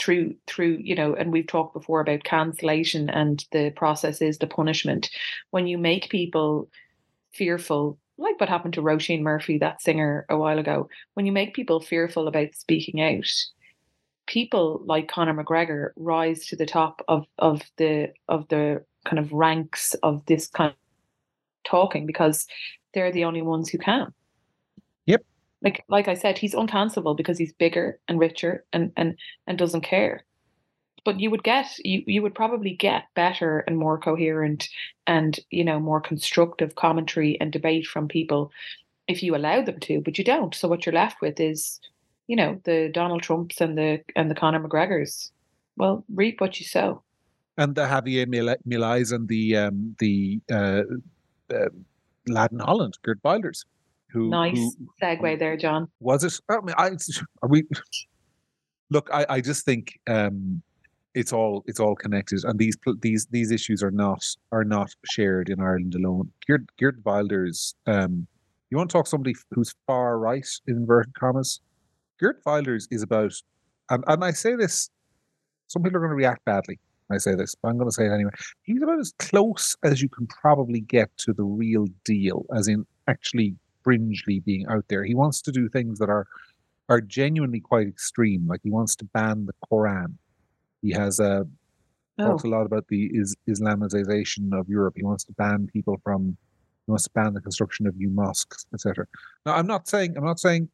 through through you know and we've talked before about cancellation and the process is the punishment when you make people fearful like what happened to Roisin Murphy that singer a while ago when you make people fearful about speaking out people like Conor McGregor rise to the top of of the of the kind of ranks of this kind of talking because they're the only ones who can like like I said, he's uncancelable because he's bigger and richer and and and doesn't care. But you would get you you would probably get better and more coherent and you know more constructive commentary and debate from people if you allow them to, but you don't. So what you're left with is, you know, the Donald Trumps and the and the Conor McGregors. Well, reap what you sow. And the Javier Mileis and the um, the uh, uh, lad in Holland, Geert Wilders. Who, nice who, segue there, John. Was it? I mean, I are we. Look, I, I just think um, it's all it's all connected, and these these these issues are not are not shared in Ireland alone. Geert, Geert Wilders, um, you want to talk somebody who's far right in inverted commas? Geert Wilders is about, and, and I say this, some people are going to react badly. I say this, but I'm going to say it anyway. He's about as close as you can probably get to the real deal, as in actually fringely being out there. He wants to do things that are are genuinely quite extreme. Like he wants to ban the Quran. He has uh, a oh. talks a lot about the is, Islamization of Europe. He wants to ban people from. He wants to ban the construction of new mosques, etc. Now, I'm not saying I'm not saying.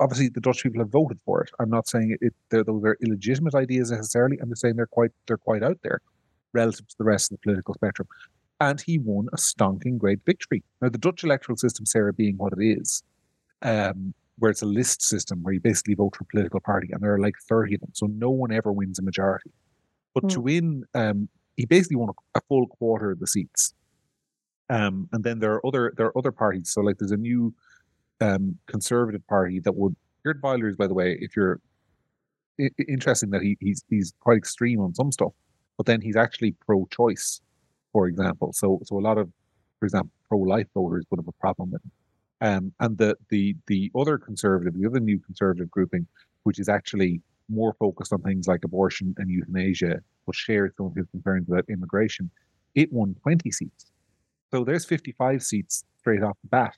Obviously, the Dutch people have voted for it. I'm not saying it. They're, those are illegitimate ideas necessarily. I'm just saying they're quite they're quite out there relative to the rest of the political spectrum and he won a stonking great victory. Now, the Dutch electoral system, Sarah, being what it is, um, where it's a list system where you basically vote for a political party, and there are like 30 of them, so no one ever wins a majority. But mm. to win, um, he basically won a, a, full quarter of the seats. Um, and then there are other there are other parties. So like there's a new um, conservative party that would Geert Wilders, by the way, if you're interesting that he, he's he's quite extreme on some stuff, but then he's actually pro-choice for example. So, so a lot of, for example, pro-life voters would have a problem with. Um, and the the the other conservative, the other new conservative grouping, which is actually more focused on things like abortion and euthanasia, but shares some of his concerns about immigration, it won 20 seats. So there's 55 seats straight off the bat.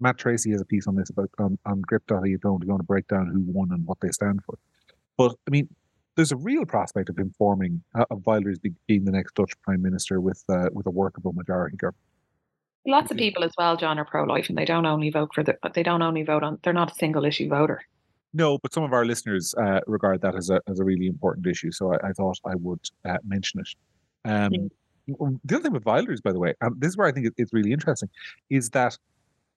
Matt Treacy has a piece on this about on, on gript.ie going to break down who won and what they stand for. But I mean, there's a real prospect of him forming uh, of Wilders being the next Dutch prime minister with uh, with a workable majority government. Lots of people as well, John, are pro-life, and they don't only vote for the. They don't only vote on. They're not a single issue voter. No, but some of our listeners uh, regard that as a as a really important issue. So I, I thought I would uh, mention it. Um. The other thing with Wilders, by the way, and this is where I think it's really interesting, is that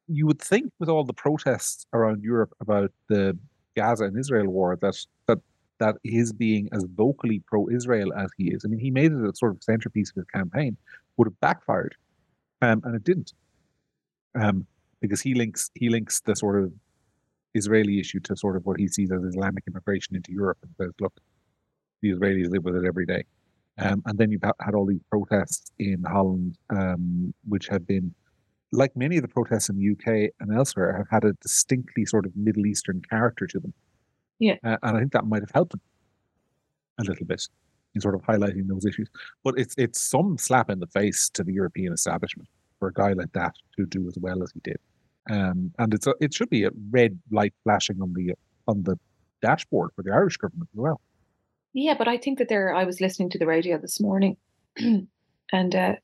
you would think with all the protests around Europe about the Gaza and Israel war that that that his being as vocally pro-Israel as he is, I mean, he made it a sort of centerpiece of his campaign, would have backfired, um, and it didn't, um, because he links he links the sort of Israeli issue to sort of what he sees as Islamic immigration into Europe and says, look, the Israelis live with it every day. Um, and then you've had all these protests in Holland, um, which have been, like many of the protests in the UK and elsewhere, have had a distinctly sort of Middle Eastern character to them. Yeah. Uh, and I think that might have helped them a little bit in sort of highlighting those issues. But it's it's some slap in the face to the European establishment for a guy like that to do as well as he did. Um, and it's a, it should be a red light flashing on the on the dashboard for the Irish government as well. Yeah, but I think that there. I was listening to the radio this morning, and uh,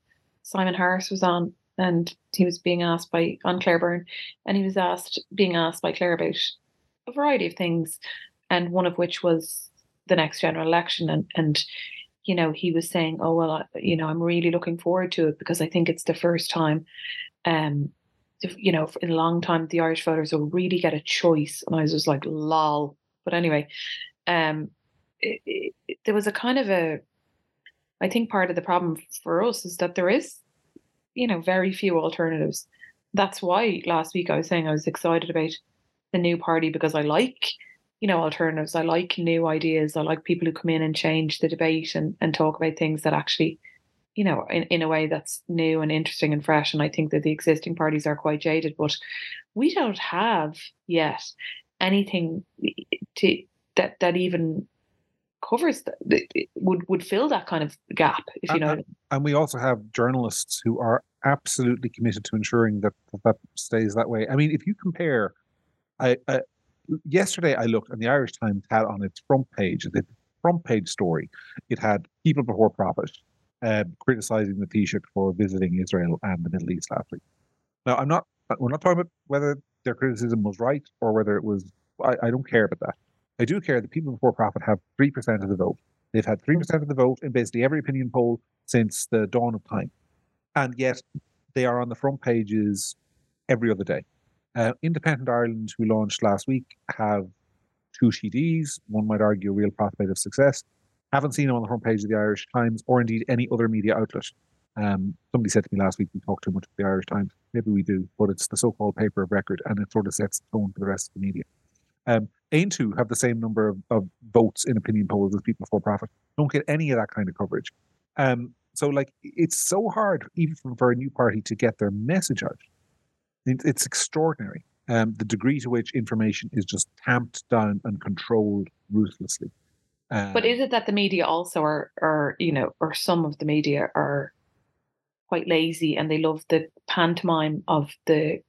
Simon Harris was on, and he was being asked by on Claire Byrne, and he was asked being asked by Claire about a variety of things, and one of which was the next general election, and and you know he was saying, oh well, I, you know I'm really looking forward to it because I think it's the first time, um, you know, in a long time the Irish voters will really get a choice, and I was just like, lol. But anyway, um, it, it, there was a kind of a, I think part of the problem for us is that there is, you know, very few alternatives. That's why last week I was saying I was excited about the new party because I like, you know, alternatives. I like new ideas. I like people who come in and change the debate and, and talk about things that actually, you know, in, in a way that's new and interesting and fresh. And I think that the existing parties are quite jaded, but we don't have yet anything to that that even covers that would would fill that kind of gap if you know and, and, we also have journalists who are absolutely committed to ensuring that that stays that way i mean if you compare i, I yesterday i looked and the irish times had on its front page the front page story it had people before profit uh, criticizing the taoiseach for visiting israel and the middle east last week now i'm not we're not talking about whether their criticism was right or whether it was I, I don't care about that I do care that people before profit have 3% of the vote. They've had 3% of the vote in basically every opinion poll since the dawn of time. And yet they are on the front pages every other day. Uh, Independent Ireland, who launched last week, have two TDs. One might argue a real prospect of success. Haven't seen them on the front page of the Irish Times or indeed any other media outlet. Um, somebody said to me last week we talk too much of the Irish Times. Maybe we do, but it's the so-called paper of record, and it sort of sets the tone for the rest of the media. Um, Aontú have the same number of, of votes in opinion polls as people for profit. Don't get any of that kind of coverage. Um, so like it's so hard even for a new party to get their message out. It's extraordinary. Um, the degree to which information is just tamped down and controlled ruthlessly. Um, but is it that the media also are, are, you know, or some of the media are quite lazy and they love the pantomime of the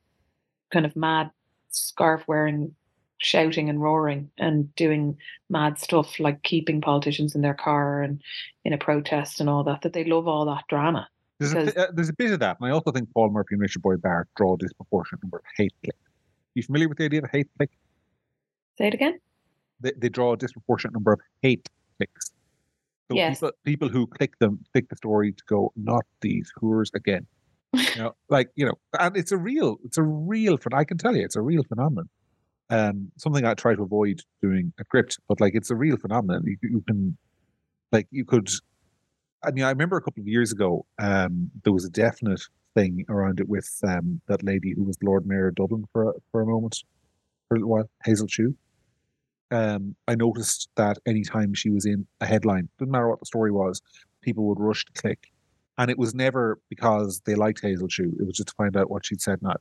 kind of mad scarf wearing shouting and roaring and doing mad stuff like keeping politicians in their car and in a protest and all that, that they love all that drama. There's, a, uh, there's a bit of that. And I also think Paul Murphy and Richard Boyd Barrett draw a disproportionate number of hate click. Are you familiar with the idea of hate click? Say it again. They, they draw a disproportionate number of hate clicks. So yes. people, people who click them click the story to go, not these whores again. you know, like you know, and it's a real, it's a real. I can tell you, it's a real phenomenon um, something I try to avoid doing at Gript, but like it's a real phenomenon. You, you, can, like, you could. I mean, I remember a couple of years ago, um, there was a definite thing around it with um, that lady who was Lord Mayor of Dublin for for a moment, for a little while, Hazel Chu. Um, I noticed that anytime she was in a headline, didn't matter what the story was, people would rush to click, and it was never because they liked Hazel Chu. It was just to find out what she'd said now.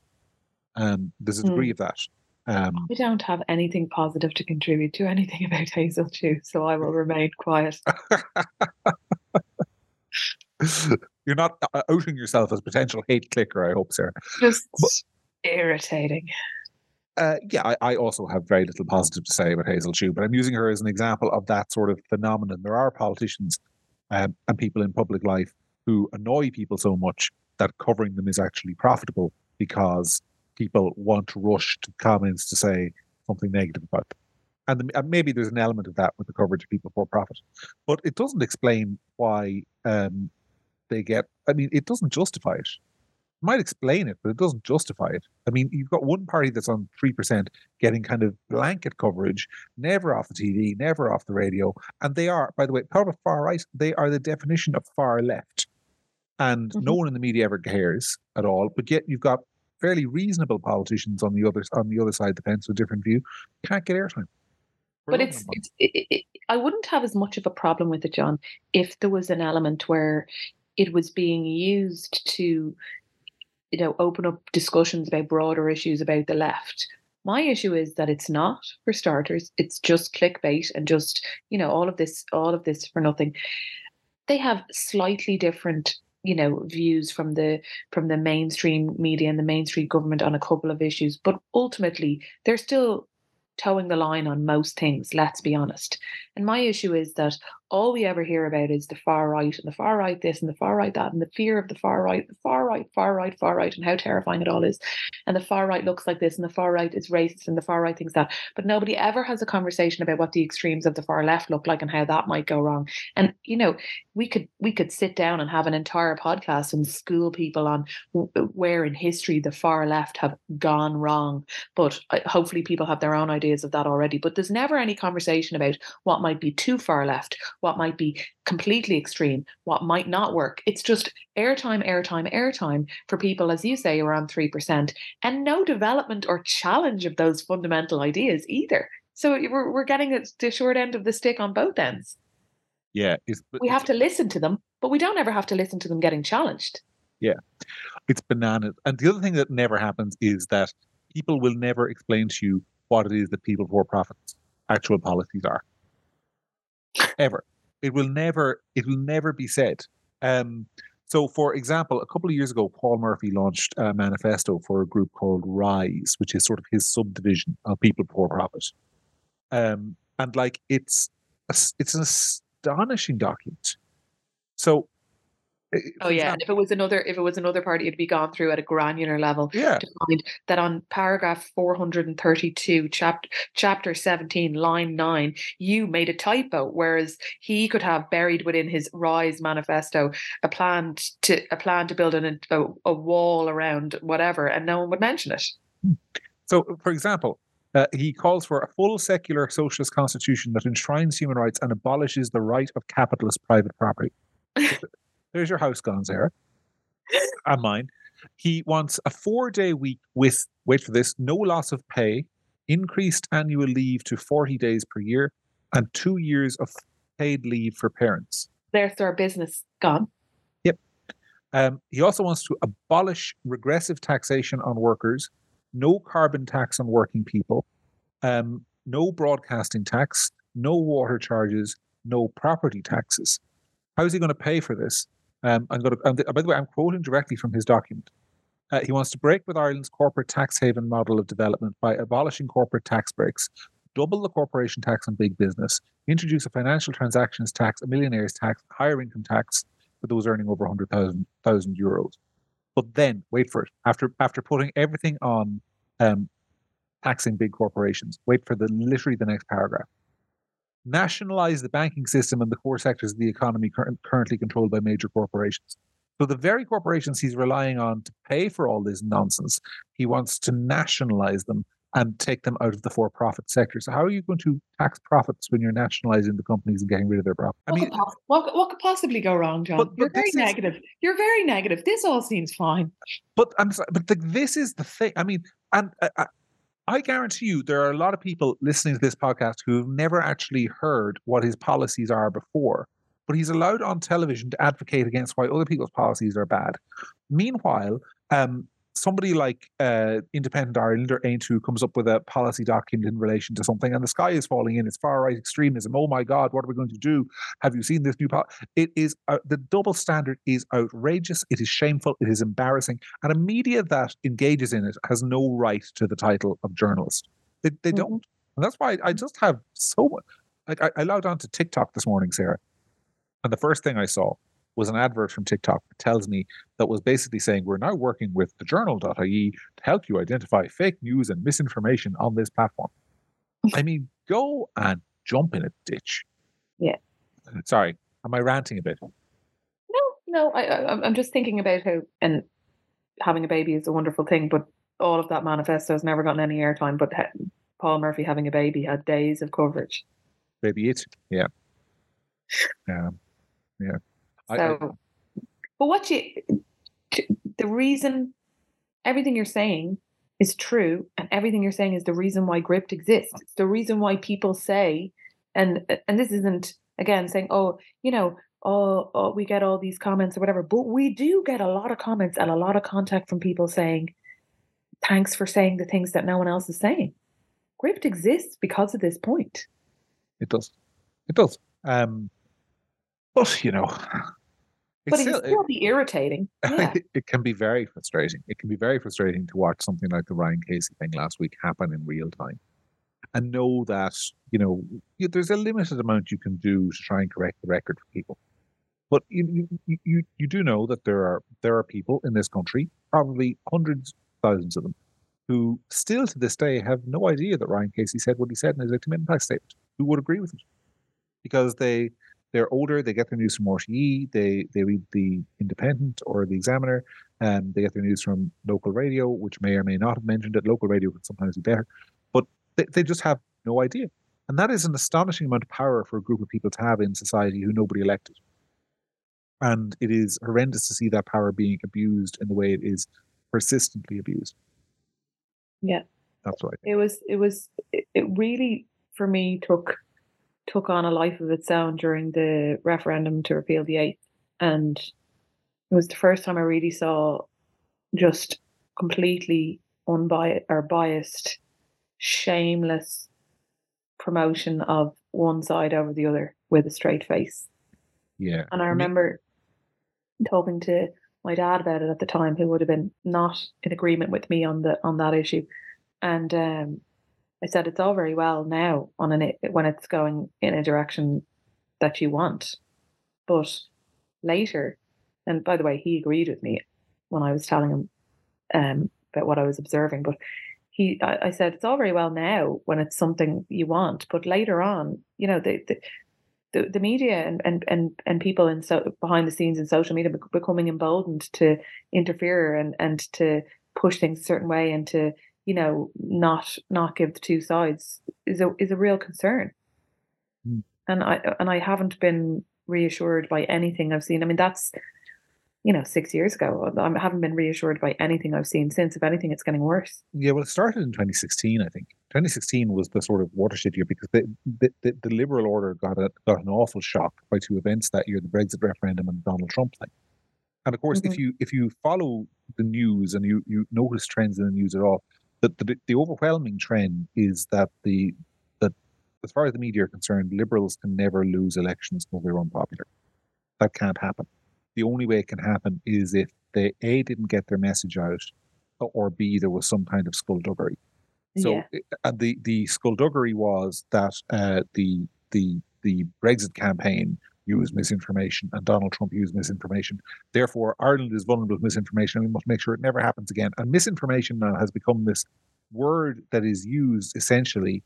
Um, there's a degree mm. of that. Um, I don't have anything positive to contribute to anything about Hazel Chu, so I will remain quiet. You're not uh, outing yourself as potential hate clicker, I hope, sir. Just but, irritating. Uh, yeah, I, I, also have very little positive to say about Hazel Chu, but I'm using her as an example of that sort of phenomenon. There are politicians um, and people in public life who annoy people so much that covering them is actually profitable because people want to rush to comments to say something negative about them. And, the, and maybe there's an element of that with the coverage of people for profit, but it doesn't explain why um, they get. I mean, it doesn't justify it. it. Might explain it, but it doesn't justify it. I mean, you've got one party that's on three percent getting kind of blanket coverage, never off the TV, never off the radio, and they are, by the way, part of far right. They are the definition of far left, and mm-hmm. no one in the media ever cares at all. But yet, you've got fairly reasonable politicians on the other on the other side of the fence with a different view can't get airtime. But it's, it's it, it, I wouldn't have as much of a problem with it, John, if there was an element where it was being used to, you know, open up discussions about broader issues about the left. My issue is that it's not, for starters. It's just clickbait and just, you know, all of this, all of this for nothing. They have slightly different you know views from the from the mainstream media and the mainstream government on a couple of issues but ultimately they're still toeing the line on most things, let's be honest. And my issue is that all we ever hear about is the far right and the far right this and the far right that and the fear of the far right, the far right, far right, far right, and how terrifying it all is. And the far right looks like this and the far right is racist and the far right thinks that. But nobody ever has a conversation about what the extremes of the far left look like and how that might go wrong. And you know, we could we could sit down and have an entire podcast and school people on where in history the far left have gone wrong. But uh, hopefully people have their own ideas of that already. But there's never any conversation about what might be too far left, what might be completely extreme, what might not work. It's just airtime, airtime, airtime for people, as you say, around 3%, and no development or challenge of those fundamental ideas either. So we're, we're getting at the short end of the stick on both ends. Yeah. we have to listen to them, but we don't ever have to listen to them getting challenged. Yeah. It's bananas. And the other thing that never happens is that people will never explain to you what it is that people for profits actual policies are ever. It will never. It will never be said. Um, so, for example, a couple of years ago, Paul Murphy launched a manifesto for a group called Rise, which is sort of his subdivision of People for Profit. Um, and like it's a, it's an astonishing document. So Oh yeah, if it was another if it was another party, it'd be gone through at a granular level yeah. to find that on paragraph four hundred and thirty-two, chapter chapter seventeen, line nine, you made a typo, whereas he could have buried within his Rise manifesto a plan to a plan to build an, a, a wall around whatever, and no one would mention it. So, for example, uh, he calls for a full secular socialist constitution that enshrines human rights and abolishes the right of capitalist private property. There's your house gone, Sarah. and mine. He wants a four day week with, wait for this, no loss of pay, increased annual leave to 40 days per year, and two years of paid leave for parents. There's our business gone. Yep. Um, he also wants to abolish regressive taxation on workers, no carbon tax on working people, um, no broadcasting tax, no water charges, no property taxes. How is he going to pay for this? Um, I'm going to, by the way, I'm quoting directly from his document. Uh, he wants to break with Ireland's corporate tax haven model of development by abolishing corporate tax breaks, double the corporation tax on big business, introduce a financial transactions tax, a millionaire's tax, higher income tax for those earning over 100,000 euros. But then, wait for it. After after putting everything on um, taxing big corporations, wait for the literally the next paragraph nationalize the banking system and the core sectors of the economy cur- currently controlled by major corporations. So the very corporations he's relying on to pay for all this nonsense, he wants to nationalize them and take them out of the for-profit sector. So how are you going to tax profits when you're nationalizing the companies and getting rid of their profit? I what mean, could poss- what, what, could possibly go wrong, John? But, but you're very negative. Is, you're very negative. This all seems fine. But I'm sorry, but the, this is the thing. I mean, and uh, I guarantee you there are a lot of people listening to this podcast who've never actually heard what his policies are before, but he's allowed on television to advocate against why other people's policies are bad. Meanwhile, um, somebody like uh, Independent Ireland or Aontú comes up with a policy document in relation to something, and the sky is falling in. It's far right extremism. Oh my God, what are we going to do? Have you seen this new policy? It is uh, the double standard is outrageous. It is shameful. It is embarrassing, and a media that engages in it has no right to the title of journalist. They, they mm-hmm. don't, and that's why I just have so much. Like I, I logged on to TikTok this morning, Sarah, and the first thing I saw was an advert from TikTok that tells me that was basically saying we're now working with the journal.ie to help you identify fake news and misinformation on this platform. I mean, go and jump in a ditch. Yeah. Sorry, am I ranting a bit? No, no. I, I I'm just thinking about how and having a baby is a wonderful thing, but all of that manifesto has never gotten any airtime. But Paul Murphy having a baby had days of coverage. Baby it, Yeah. yeah, yeah, yeah. So, I, I, but what you, the reason everything you're saying is true, and everything you're saying is the reason why Gript exists. It's the reason why people say, and and this isn't again saying, oh, you know, oh, oh, we get all these comments or whatever, but we do get a lot of comments and a lot of contact from people saying, thanks for saying the things that no one else is saying. Gript exists because of this point. It does. It does. Um, but you know, but it can still be irritating. Yeah. it can be very frustrating. It can be very frustrating to watch something like the Ryan Casey thing last week happen in real time, and know that you know there's a limited amount you can do to try and correct the record for people. But you, you, you, you do know that there are there are people in this country, probably hundreds, thousands of them, who still to this day have no idea that Ryan Casey said what he said in his victim impact statement, who would agree with it. Because they they're older, they get their news from RTE, they they read the Independent or the Examiner, and um, they get their news from local radio, which may or may not have mentioned it. Local radio can sometimes be better, but they, they just have no idea. And that is an astonishing amount of power for a group of people to have in society who nobody elected. And it is horrendous to see that power being abused in the way it is persistently abused. Yeah. That's right. It was it was it really for me took took on a life of its own during the referendum to repeal the eighth. And it was the first time I really saw just completely unbiased or biased, shameless promotion of one side over the other with a straight face. Yeah. And I remember talking to my dad about it at the time, who would have been not in agreement with me on the on that issue. And um, I said it's all very well now on an when it's going in a direction that you want, but later, and by the way, he agreed with me when I was telling him um, about what I was observing. But he, I, I, said it's all very well now when it's something you want, but later on, you know, the the, the, the media and, and and and people in so behind the scenes in social media becoming emboldened to interfere and and to push things a certain way and to you know, not not give the two sides is a is a real concern. Mm. And I and I haven't been reassured by anything I've seen. I mean, that's you know, six years ago. I haven't been reassured by anything I've seen since. If anything, it's getting worse. Yeah, well, it started in 2016, I think. 2016 was the sort of watershed year because the, the, the, the liberal order got a, got an awful shock by two events that year: the Brexit referendum and the Donald Trump thing. And of course, mm-hmm. if you if you follow the news and you you notice trends in the news at all, the, the, the overwhelming trend is that the that as far as the media are concerned, liberals can never lose elections because they're unpopular. That can't happen. The only way it can happen is if they a didn't get their message out, or b there was some kind of skullduggery. So yeah. uh, the the skullduggery was that uh, the the the Brexit campaign used misinformation and Donald Trump used misinformation. Therefore, Ireland is vulnerable to misinformation and we must make sure it never happens again. And misinformation now has become this word that is used essentially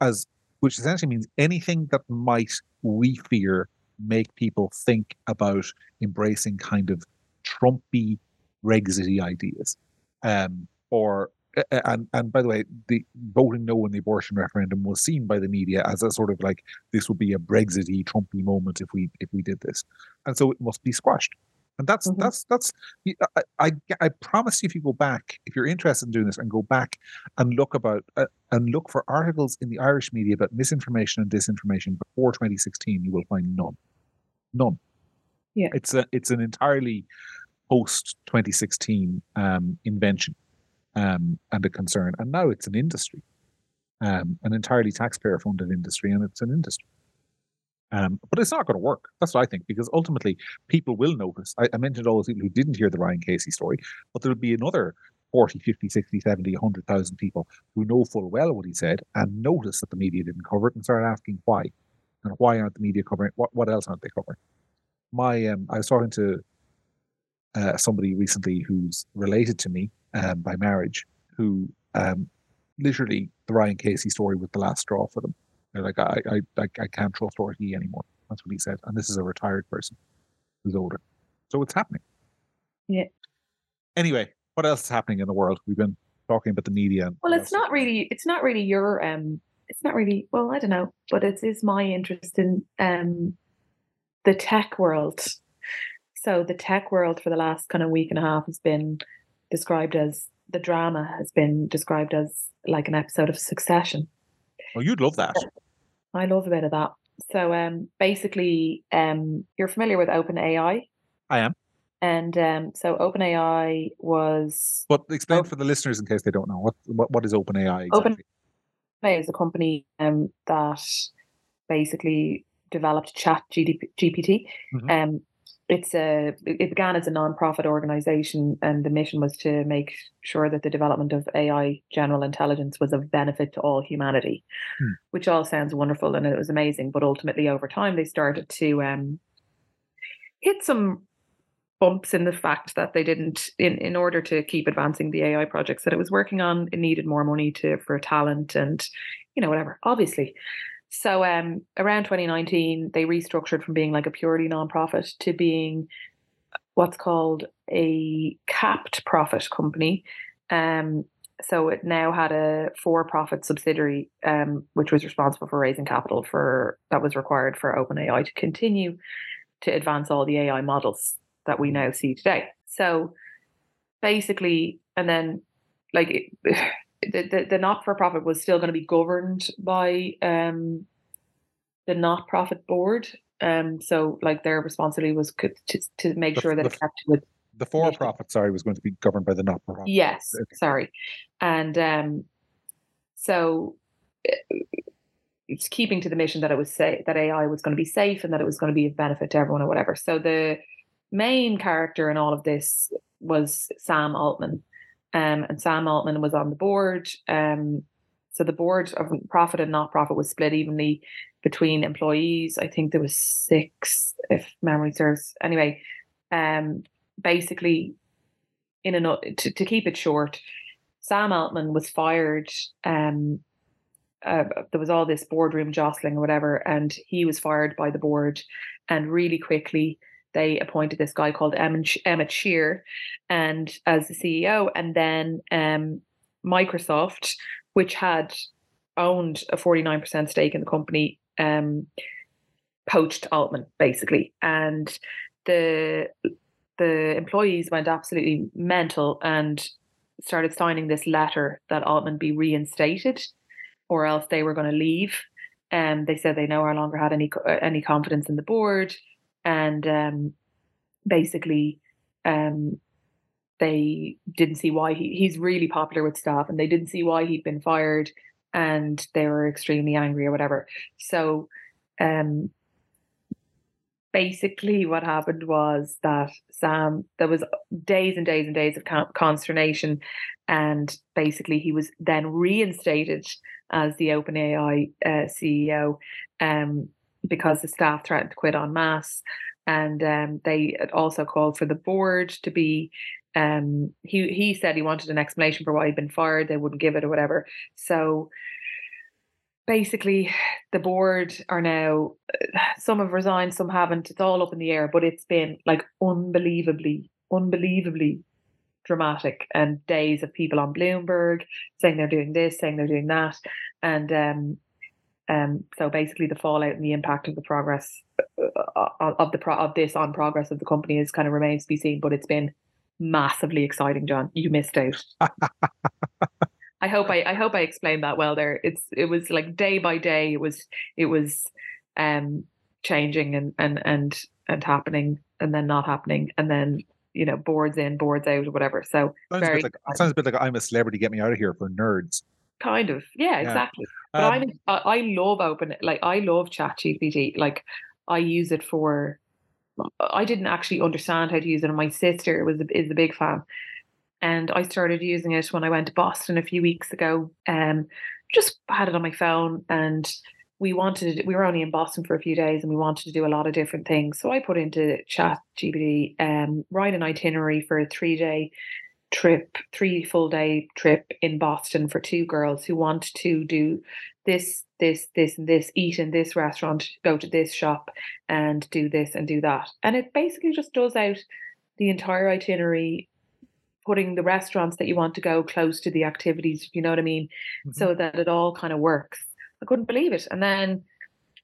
as, which essentially means anything that might, we fear, make people think about embracing kind of Trumpy, Brexity ideas. Um, or and and by the way, the voting no in the abortion referendum was seen by the media as a sort of like this would be a Brexity Trumpy moment if we if we did this, and so it must be squashed. And that's mm-hmm. that's that's I, I, I promise you if you go back if you're interested in doing this and go back and look about uh, and look for articles in the Irish media about misinformation and disinformation before 2016 you will find none. None. Yeah. It's a it's an entirely post 2016 um, invention um, and a concern. And now it's an industry, um, an entirely taxpayer funded industry, and it's an industry. Um, but it's not going to work. That's what I think, because ultimately people will notice. I, I, mentioned all those people who didn't hear the Ryan Casey story, but there'll be another 40, 50, 60, 70, 100,000 people who know full well what he said and notice that the media didn't cover it and start asking why. And why aren't the media covering it? What, what else aren't they covering? My, um, I was talking to uh, somebody recently who's related to me um, by marriage, who um, literally the Ryan Casey story was the last straw for them. They're like, I, I, I, I can't trust RTE anymore. That's what he said. And this is a retired person who's older. So it's happening. Yeah. Anyway, what else is happening in the world? We've been talking about the media. Well, it's not really, it's not really your, um, it's not really, well, I don't know, but it is my interest in um, the tech world. So the tech world for the last kind of week and a half has been described as the drama has been described as like an episode of Succession. Oh, you'd love that. I love a bit of that. So um, basically, um, you're familiar with OpenAI. I am. And um, so OpenAI was. But explain oh, for the listeners in case they don't know what what, what is OpenAI exactly? OpenAI is a company um, that basically developed Chat GPT. Mm-hmm. Um, it's a it began as a non-profit organization and the mission was to make sure that the development of ai general intelligence was of benefit to all humanity hmm. which all sounds wonderful and it was amazing but ultimately over time they started to um, hit some bumps in the fact that they didn't in, in order to keep advancing the ai projects that it was working on it needed more money to for talent and you know whatever obviously so um, around 2019, they restructured from being like a purely nonprofit to being what's called a capped profit company. Um, so it now had a for-profit subsidiary, um, which was responsible for raising capital for that was required for OpenAI to continue to advance all the AI models that we now see today. So basically, and then like it, the, the, the not for profit was still going to be governed by um, the not profit board. Um, so like their responsibility was to, to make the, sure that the, it kept with the for profit. Sorry, was going to be governed by the not for profit. Yes, okay. sorry, and um, so uh, it's keeping to the mission that it was say that AI was going to be safe and that it was going to be of benefit to everyone or whatever. So the main character in all of this was Sam Altman, um, and Sam Altman was on the board. Um, so the board of profit and not profit was split evenly between employees. I think there was six, if memory serves. Anyway, um, basically, in a to, to keep it short, Sam Altman was fired. Um, uh, there was all this boardroom jostling or whatever, and he was fired by the board. And really quickly, they appointed this guy called Emmett Shear, and as the CEO, and then um, Microsoft, which had owned a 49% stake in the company, um, poached Altman basically, and the the employees went absolutely mental and started signing this letter that Altman be reinstated, or else they were going to leave. And um, they said they no longer had any any confidence in the board, and um, basically, um, they didn't see why he, he's really popular with staff, and they didn't see why he'd been fired and they were extremely angry or whatever. So, um, basically, what happened was that Sam, there was days and days and days of consternation, and basically, he was then reinstated as the OpenAI uh, CEO um, because the staff threatened to quit en masse. And um, they also called for the board to be um he he said he wanted an explanation for why he'd been fired they wouldn't give it or whatever so basically the board are now some have resigned some haven't it's all up in the air but it's been like unbelievably unbelievably dramatic and days of people on bloomberg saying they're doing this saying they're doing that and um um so basically the fallout and the impact of the progress uh, uh, of the pro- of this on progress of the company is kind of remains to be seen but it's been massively exciting, John. You missed out. I hope I, I hope I explained that well there. It's it was like day by day it was it was um changing and and and and happening and then not happening and then you know boards in boards out or whatever so sounds, very, a, bit like, sounds a bit like i'm a celebrity get me out of here for nerds kind of yeah, exactly but um, i'm I, I love open like i love chat gpt like i use it for I didn't actually understand how to use it, and my sister was is a big fan. And I started using it when I went to Boston a few weeks ago. Um, just had it on my phone, and we wanted to, we were only in Boston for a few days, and we wanted to do a lot of different things. So I put into Chat GPT, um, write an itinerary for a three day trip, three full day trip in Boston for two girls who want to do this, this, this, and this, eat in this restaurant, go to this shop, and do this and do that. And it basically just does out the entire itinerary, putting the restaurants that you want to go close to the activities, you know what I mean? Mm-hmm. So that it all kind of works. I couldn't believe it. And then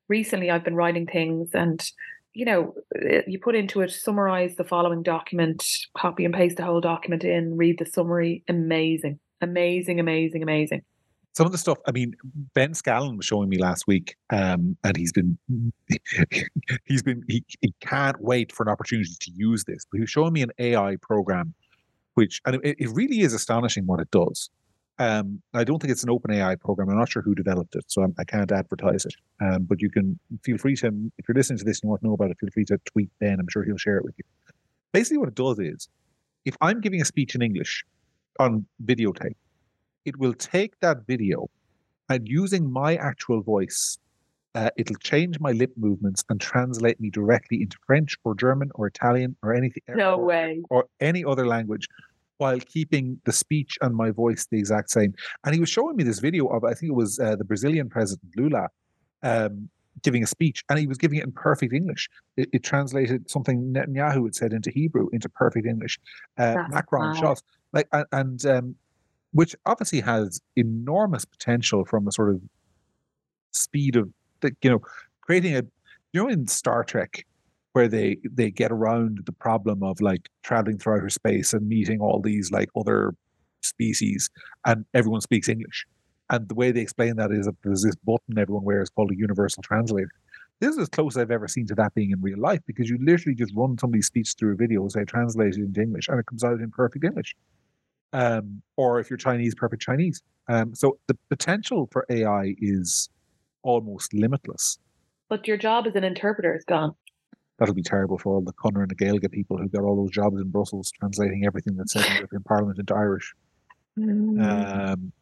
recently I've been writing things and you know, eh, you put into it, summarize the following document, copy and paste the whole document in, read the summary. Amazing, amazing, amazing, amazing. Some of the stuff, I mean, Ben Scallan was showing me last week, um, and he's been, he's been, he, he can't wait for an opportunity to use this. But he was showing me an AI program, which, and it, it really is astonishing what it does. Um, I don't think it's an open AI program. I'm not sure who developed it, so I'm, I can not advertise it. Um, but you can feel free to, if you're listening to this and you want to know about it, feel free to tweet Ben. I'm sure he'll share it with you. Basically, what it does is, if I'm giving a speech in English on videotape, it will take that video and using my actual voice, uh, it'll change my lip movements and translate me directly into French or German or Italian or anything. No or, way. Or any other language while keeping the speech and my voice the exact same. And he was showing me this video of, I think it was uh, the Brazilian president, Lula, um, giving a speech, and he was giving it in perfect English. It, it translated something Netanyahu had said into Hebrew into perfect English. Uh, Macron shot like, and, and um, which obviously has enormous potential from a sort of speed of, the, you know, creating a, you know, in Star Trek, where they they get around the problem of like traveling through outer space and meeting all these like other species and everyone speaks english. And the way they explain that is that there's this button everyone wears called a universal translator. This is as close i've ever seen to that being in real life because you literally just run somebody's speech through a video say translate it into english and it comes out in perfect english. Um, or if you're chinese perfect chinese. Um, so the potential for ai is almost limitless. But your job as an interpreter is gone that'll be terrible for all the Conradh na Gaeilge people who got all those jobs in Brussels translating everything that's said in the European Parliament into Irish. Mm. Um,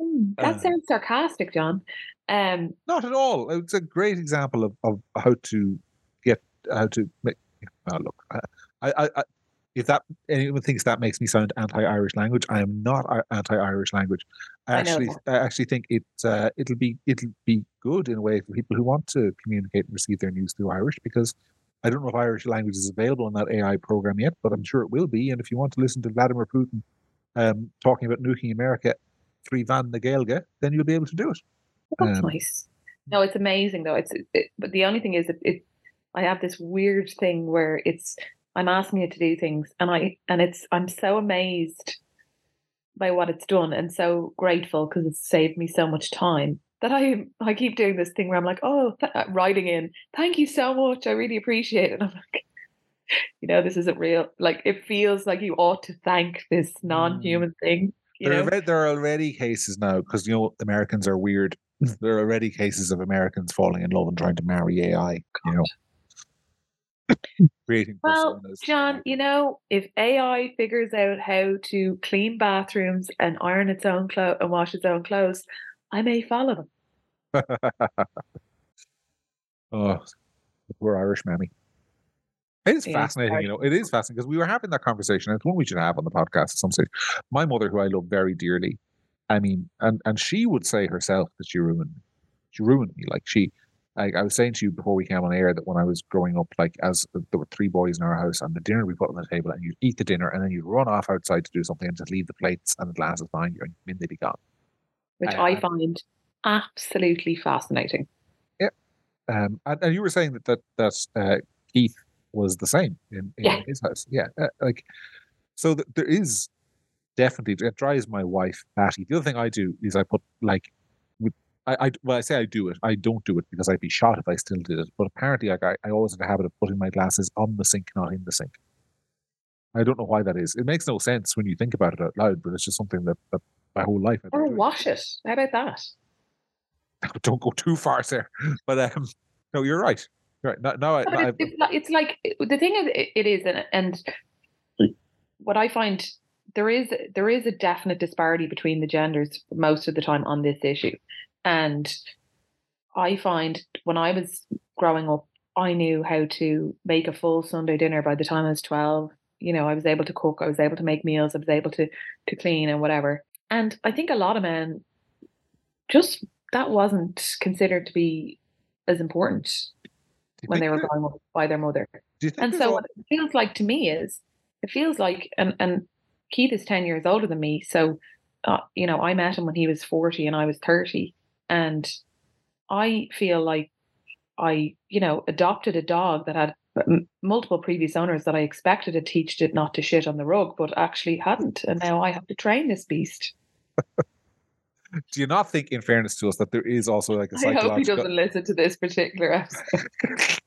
mm, that uh, sounds sarcastic, John. Um, not at all. It's a great example of, of how to get how to make. Oh, look, I, I, I, if that anyone thinks that makes me sound anti-Irish language, I am not anti-Irish language. I, I actually, I actually think it uh, it'll be it'll be good in a way for people who want to communicate and receive their news through Irish because I don't know if Irish language is available in that AI program yet, but I'm sure it will be. And if you want to listen to Vladimir Putin um, talking about nuking America through mheán na Gaeilge, then you'll be able to do it. that's um, nice. No, it's amazing though. It's it, but the only thing is that it. I have this weird thing where it's I'm asking it to do things, and I and it's I'm so amazed by what it's done, and so grateful because it's saved me so much time that I I keep doing this thing where I'm like, oh, th- uh, writing in, thank you so much, I really appreciate it. And I'm like, you know, this isn't real. Like it feels like you ought to thank this mm. non-human thing. there, are, there are already cases now because you know Americans are weird. There are already cases of Americans falling in love and trying to marry AI. God. You know, creating well john you know if ai figures out how to clean bathrooms and iron its own clothes and wash its own clothes i may follow them oh we're irish mammy it is fascinating, you know. It is fascinating because we were having that conversation. It's one we should have on the podcast at some stage. My mother, who I love very dearly, I mean, and and she would say herself that she ruined me. She ruined me. Like she, I, I was saying to you before we came on air that when I was growing up, like as there were three boys in our house, and the dinner we put on the table, and you'd eat the dinner, and then you'd run off outside to do something and just leave the plates and the glasses behind you, and then they'd be gone. Which I find absolutely fascinating. Yeah, um, and, and, you were saying that that that uh, Keith was the same in, in yeah. his house. Yeah, uh, like so th- there is definitely it drives my wife batty. The other thing I do is I put like I, I well, I say I do it. I don't do it because I'd be shot if I still did it. But apparently, like I, I always have a habit of putting my glasses on the sink, not in the sink. I don't know why that is. It makes no sense when you think about it out loud, but it's just something that, that my whole life. Or wash it. How about that? don't go too far, sir. But um, no, you're right. You're right. No, no I, it's, it's, like, it's, like the thing is, it is, and, and what I find there is there is a definite disparity between the genders most of the time on this issue. And I find when I was growing up, I knew how to make a full Sunday dinner by the time I was 12. You know, I was able to cook, I was able to make meals, I was able to to clean and whatever. And I think a lot of men just that wasn't considered to be as important when they were growing up by their mother. And so all... what it feels like to me is it feels like and and Keith is 10 years older than me. So uh, you know, I met him when he was 40 and I was 30 and I feel like I, you know, adopted a dog that had multiple previous owners that I expected to teach it not to shit on the rug, but actually hadn't. And now I have to train this beast. Do you not think, in fairness to us, that there is also like a psychological? I hope he doesn't listen to this particular episode.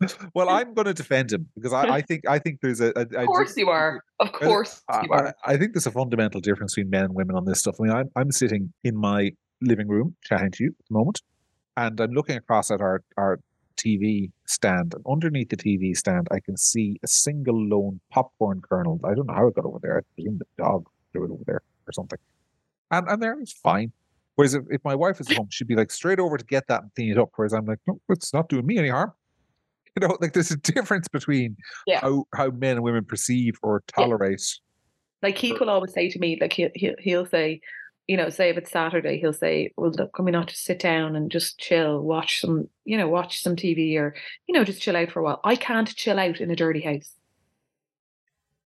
well, I'm going to defend him because I, I think I think there's a. a Of course you are. Of course I, you are. I I think there's a fundamental difference between men and women on this stuff. I mean, I'm, I'm sitting in my living room chatting to you at the moment, and I'm looking across at our, our TV stand. And underneath the TV stand, I can see a single lone popcorn kernel. I don't know how it got over there. I presume the dog threw it over there or something. And, and there, it's fine. Whereas if, if my wife is home, she'd be like straight over to get that and clean it up. Whereas I'm like, no, it's not doing me any harm. You know, like there's a difference between Yeah. how, how men and women perceive or Yeah. tolerate Like Keith will always say to me, like he'll, he'll, he'll say, you know, say if it's Saturday, he'll say, well, look, can we not just sit down and just chill, watch some, you know, watch some TV or, you know, just chill out for a while. I can't chill out in a dirty house.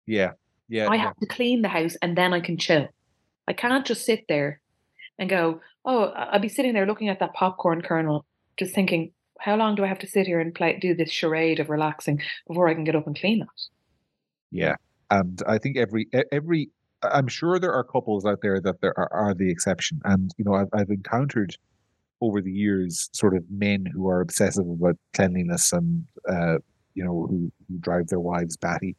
Yeah, yeah, I yeah. have to clean the house and then I can chill. I can't just sit there and go, oh, I'll be sitting there looking at that popcorn kernel, just thinking, how long do I have to sit here and play, do this charade of relaxing before I can get up and clean that? Yeah, and I think every every I'm sure there are couples out there that there are, are the exception, and you know I've I've encountered over the years sort of men who are obsessive about cleanliness and uh, you know who, who drive their wives batty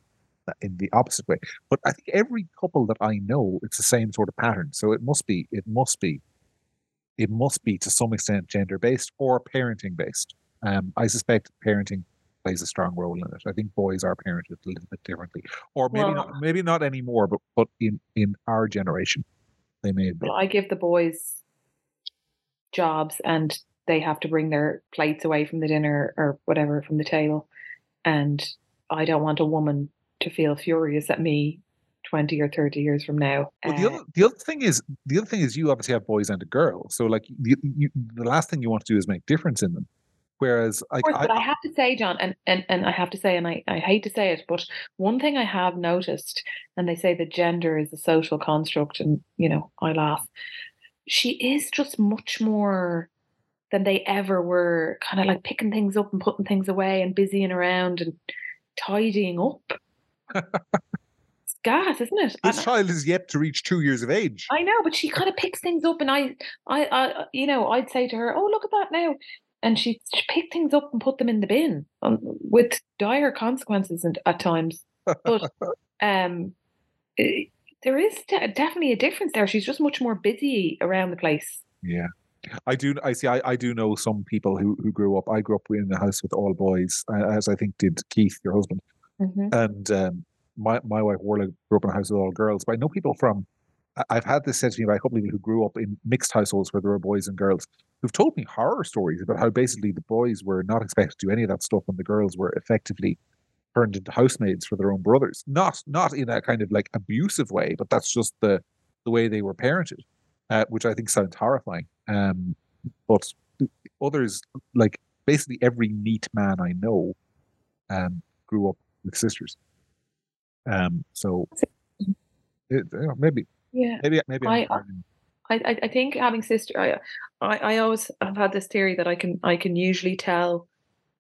in the opposite way. But I think every couple that I know, it's the same sort of pattern. So it must be it must be it must be to some extent gender based or parenting based. Um, I suspect parenting plays a strong role in it. I think boys are parented a little bit differently, or maybe Well- not, maybe not anymore, but but in in our generation, they may have been. Well, I give the boys jobs and they have to bring their plates away from the dinner or whatever from the table. And I don't want a woman to feel furious at me 20 or 30 years from now. Well, the other eh the other thing is the other thing is you obviously have boys and a girl, so like you, you, the last thing you want to do is make difference in them. Whereas like course, I, but I have to say, John, and, and, and I have to say, and I, I hate to say it, but one thing I have noticed, and they say that gender is a social construct, and you know, I laugh. She is just much more than they ever were, kind of like picking things up and putting things away and busying around and tidying up. it's gas, isn't it? this And child is yet to reach two years of age. I know, but she kind of picks things up, and I, I, I, you know, I'd say to her, "Oh, look at that now," and she she pick things up and put them in the bin, um, with dire consequences and, at times. But um, there is de- definitely a difference there. She's just much more busy around the place. Yeah. I do. I see. I, I do know some people who, who grew up. I grew up in a house with all boys, as I think did Keith, your husband. And um, my my wife Warla grew up in a house with all girls. But I know people from. I've had this said to me by a couple of people who grew up in mixed households where there were boys and girls who've told me horror stories about how basically the boys were not expected to do any of that stuff, and the girls were effectively turned into housemaids for their own brothers. Not not in a kind of like abusive way, but that's just the the way they were parented, uh, which I think sounds horrifying. Um, but others, like basically every neat man I know, um, grew up with sisters. Um, so it, maybe Yeah, maybe maybe I- I, I, think having sister, I, I, I always have had this theory that I can, I can usually tell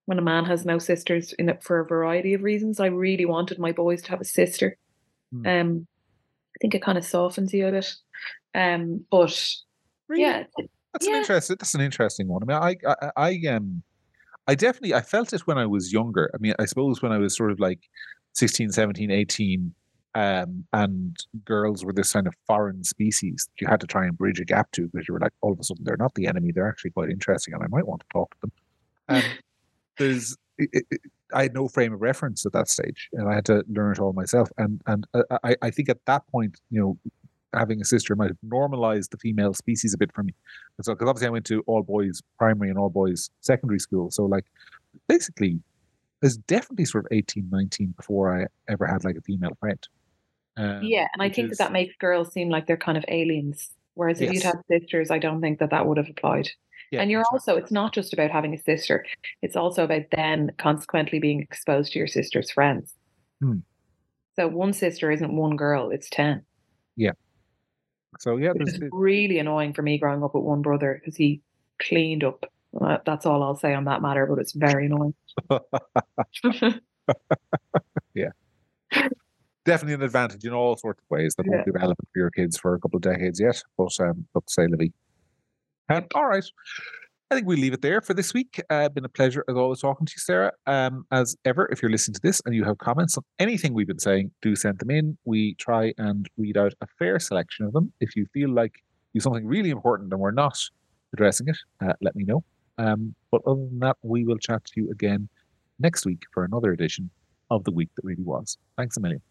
when a man has no sisters in it for a variety of reasons. I really wanted my boys to have a sister. Hmm. Um, I think it kind of softens you a bit. Um, but Really? yeah, That's an interesting. That's an interesting one. I mean, I, I, I, um, I definitely, I felt it when I was younger. I mean, I suppose when I was sort of like 16, 17, 18, um, and girls were this kind of foreign species that you had to try and bridge a gap to because you were like, all of a sudden, they're not the enemy. They're actually quite interesting, and I might want to talk to them. And there's, it, it, I had no frame of reference at that stage, and I had to learn it all myself. And and uh, I, I think at that point, you know, having a sister might have normalized the female species a bit for me. And so, because obviously I went to all boys primary and all boys secondary school. So, like, basically, there's definitely sort of 18, 19 before I ever had like a female friend. Um, yeah, and I think that that makes girls seem like they're kind of aliens. Whereas if you'd Yes. had sisters, I don't think that that would have applied. yeah, and you're exactly. also, it's not just about having a sister, it's also about then consequently being exposed to your sister's friends. Hmm. So one sister isn't one girl, it's 10. Yeah. So, yeah, is really annoying for me growing up with one brother because he cleaned up that's all I'll say on that matter, but it's very annoying. yeah. Definitely an advantage in all sorts of ways that yeah. won't be relevant for your kids for a couple of decades yet. But um, but say Livy. Um, all right. I think we leave it there for this week. Uh, been a pleasure as always talking to you, Sarah. Um, as ever, if you're listening to this and you have comments on anything we've been saying, do send them in. We try and read out a fair selection of them. If you feel like you something really important and we're not addressing it, uh, let me know. Um, but other than that, we will chat to you again next week for another edition of the week that really was. Thanks a million.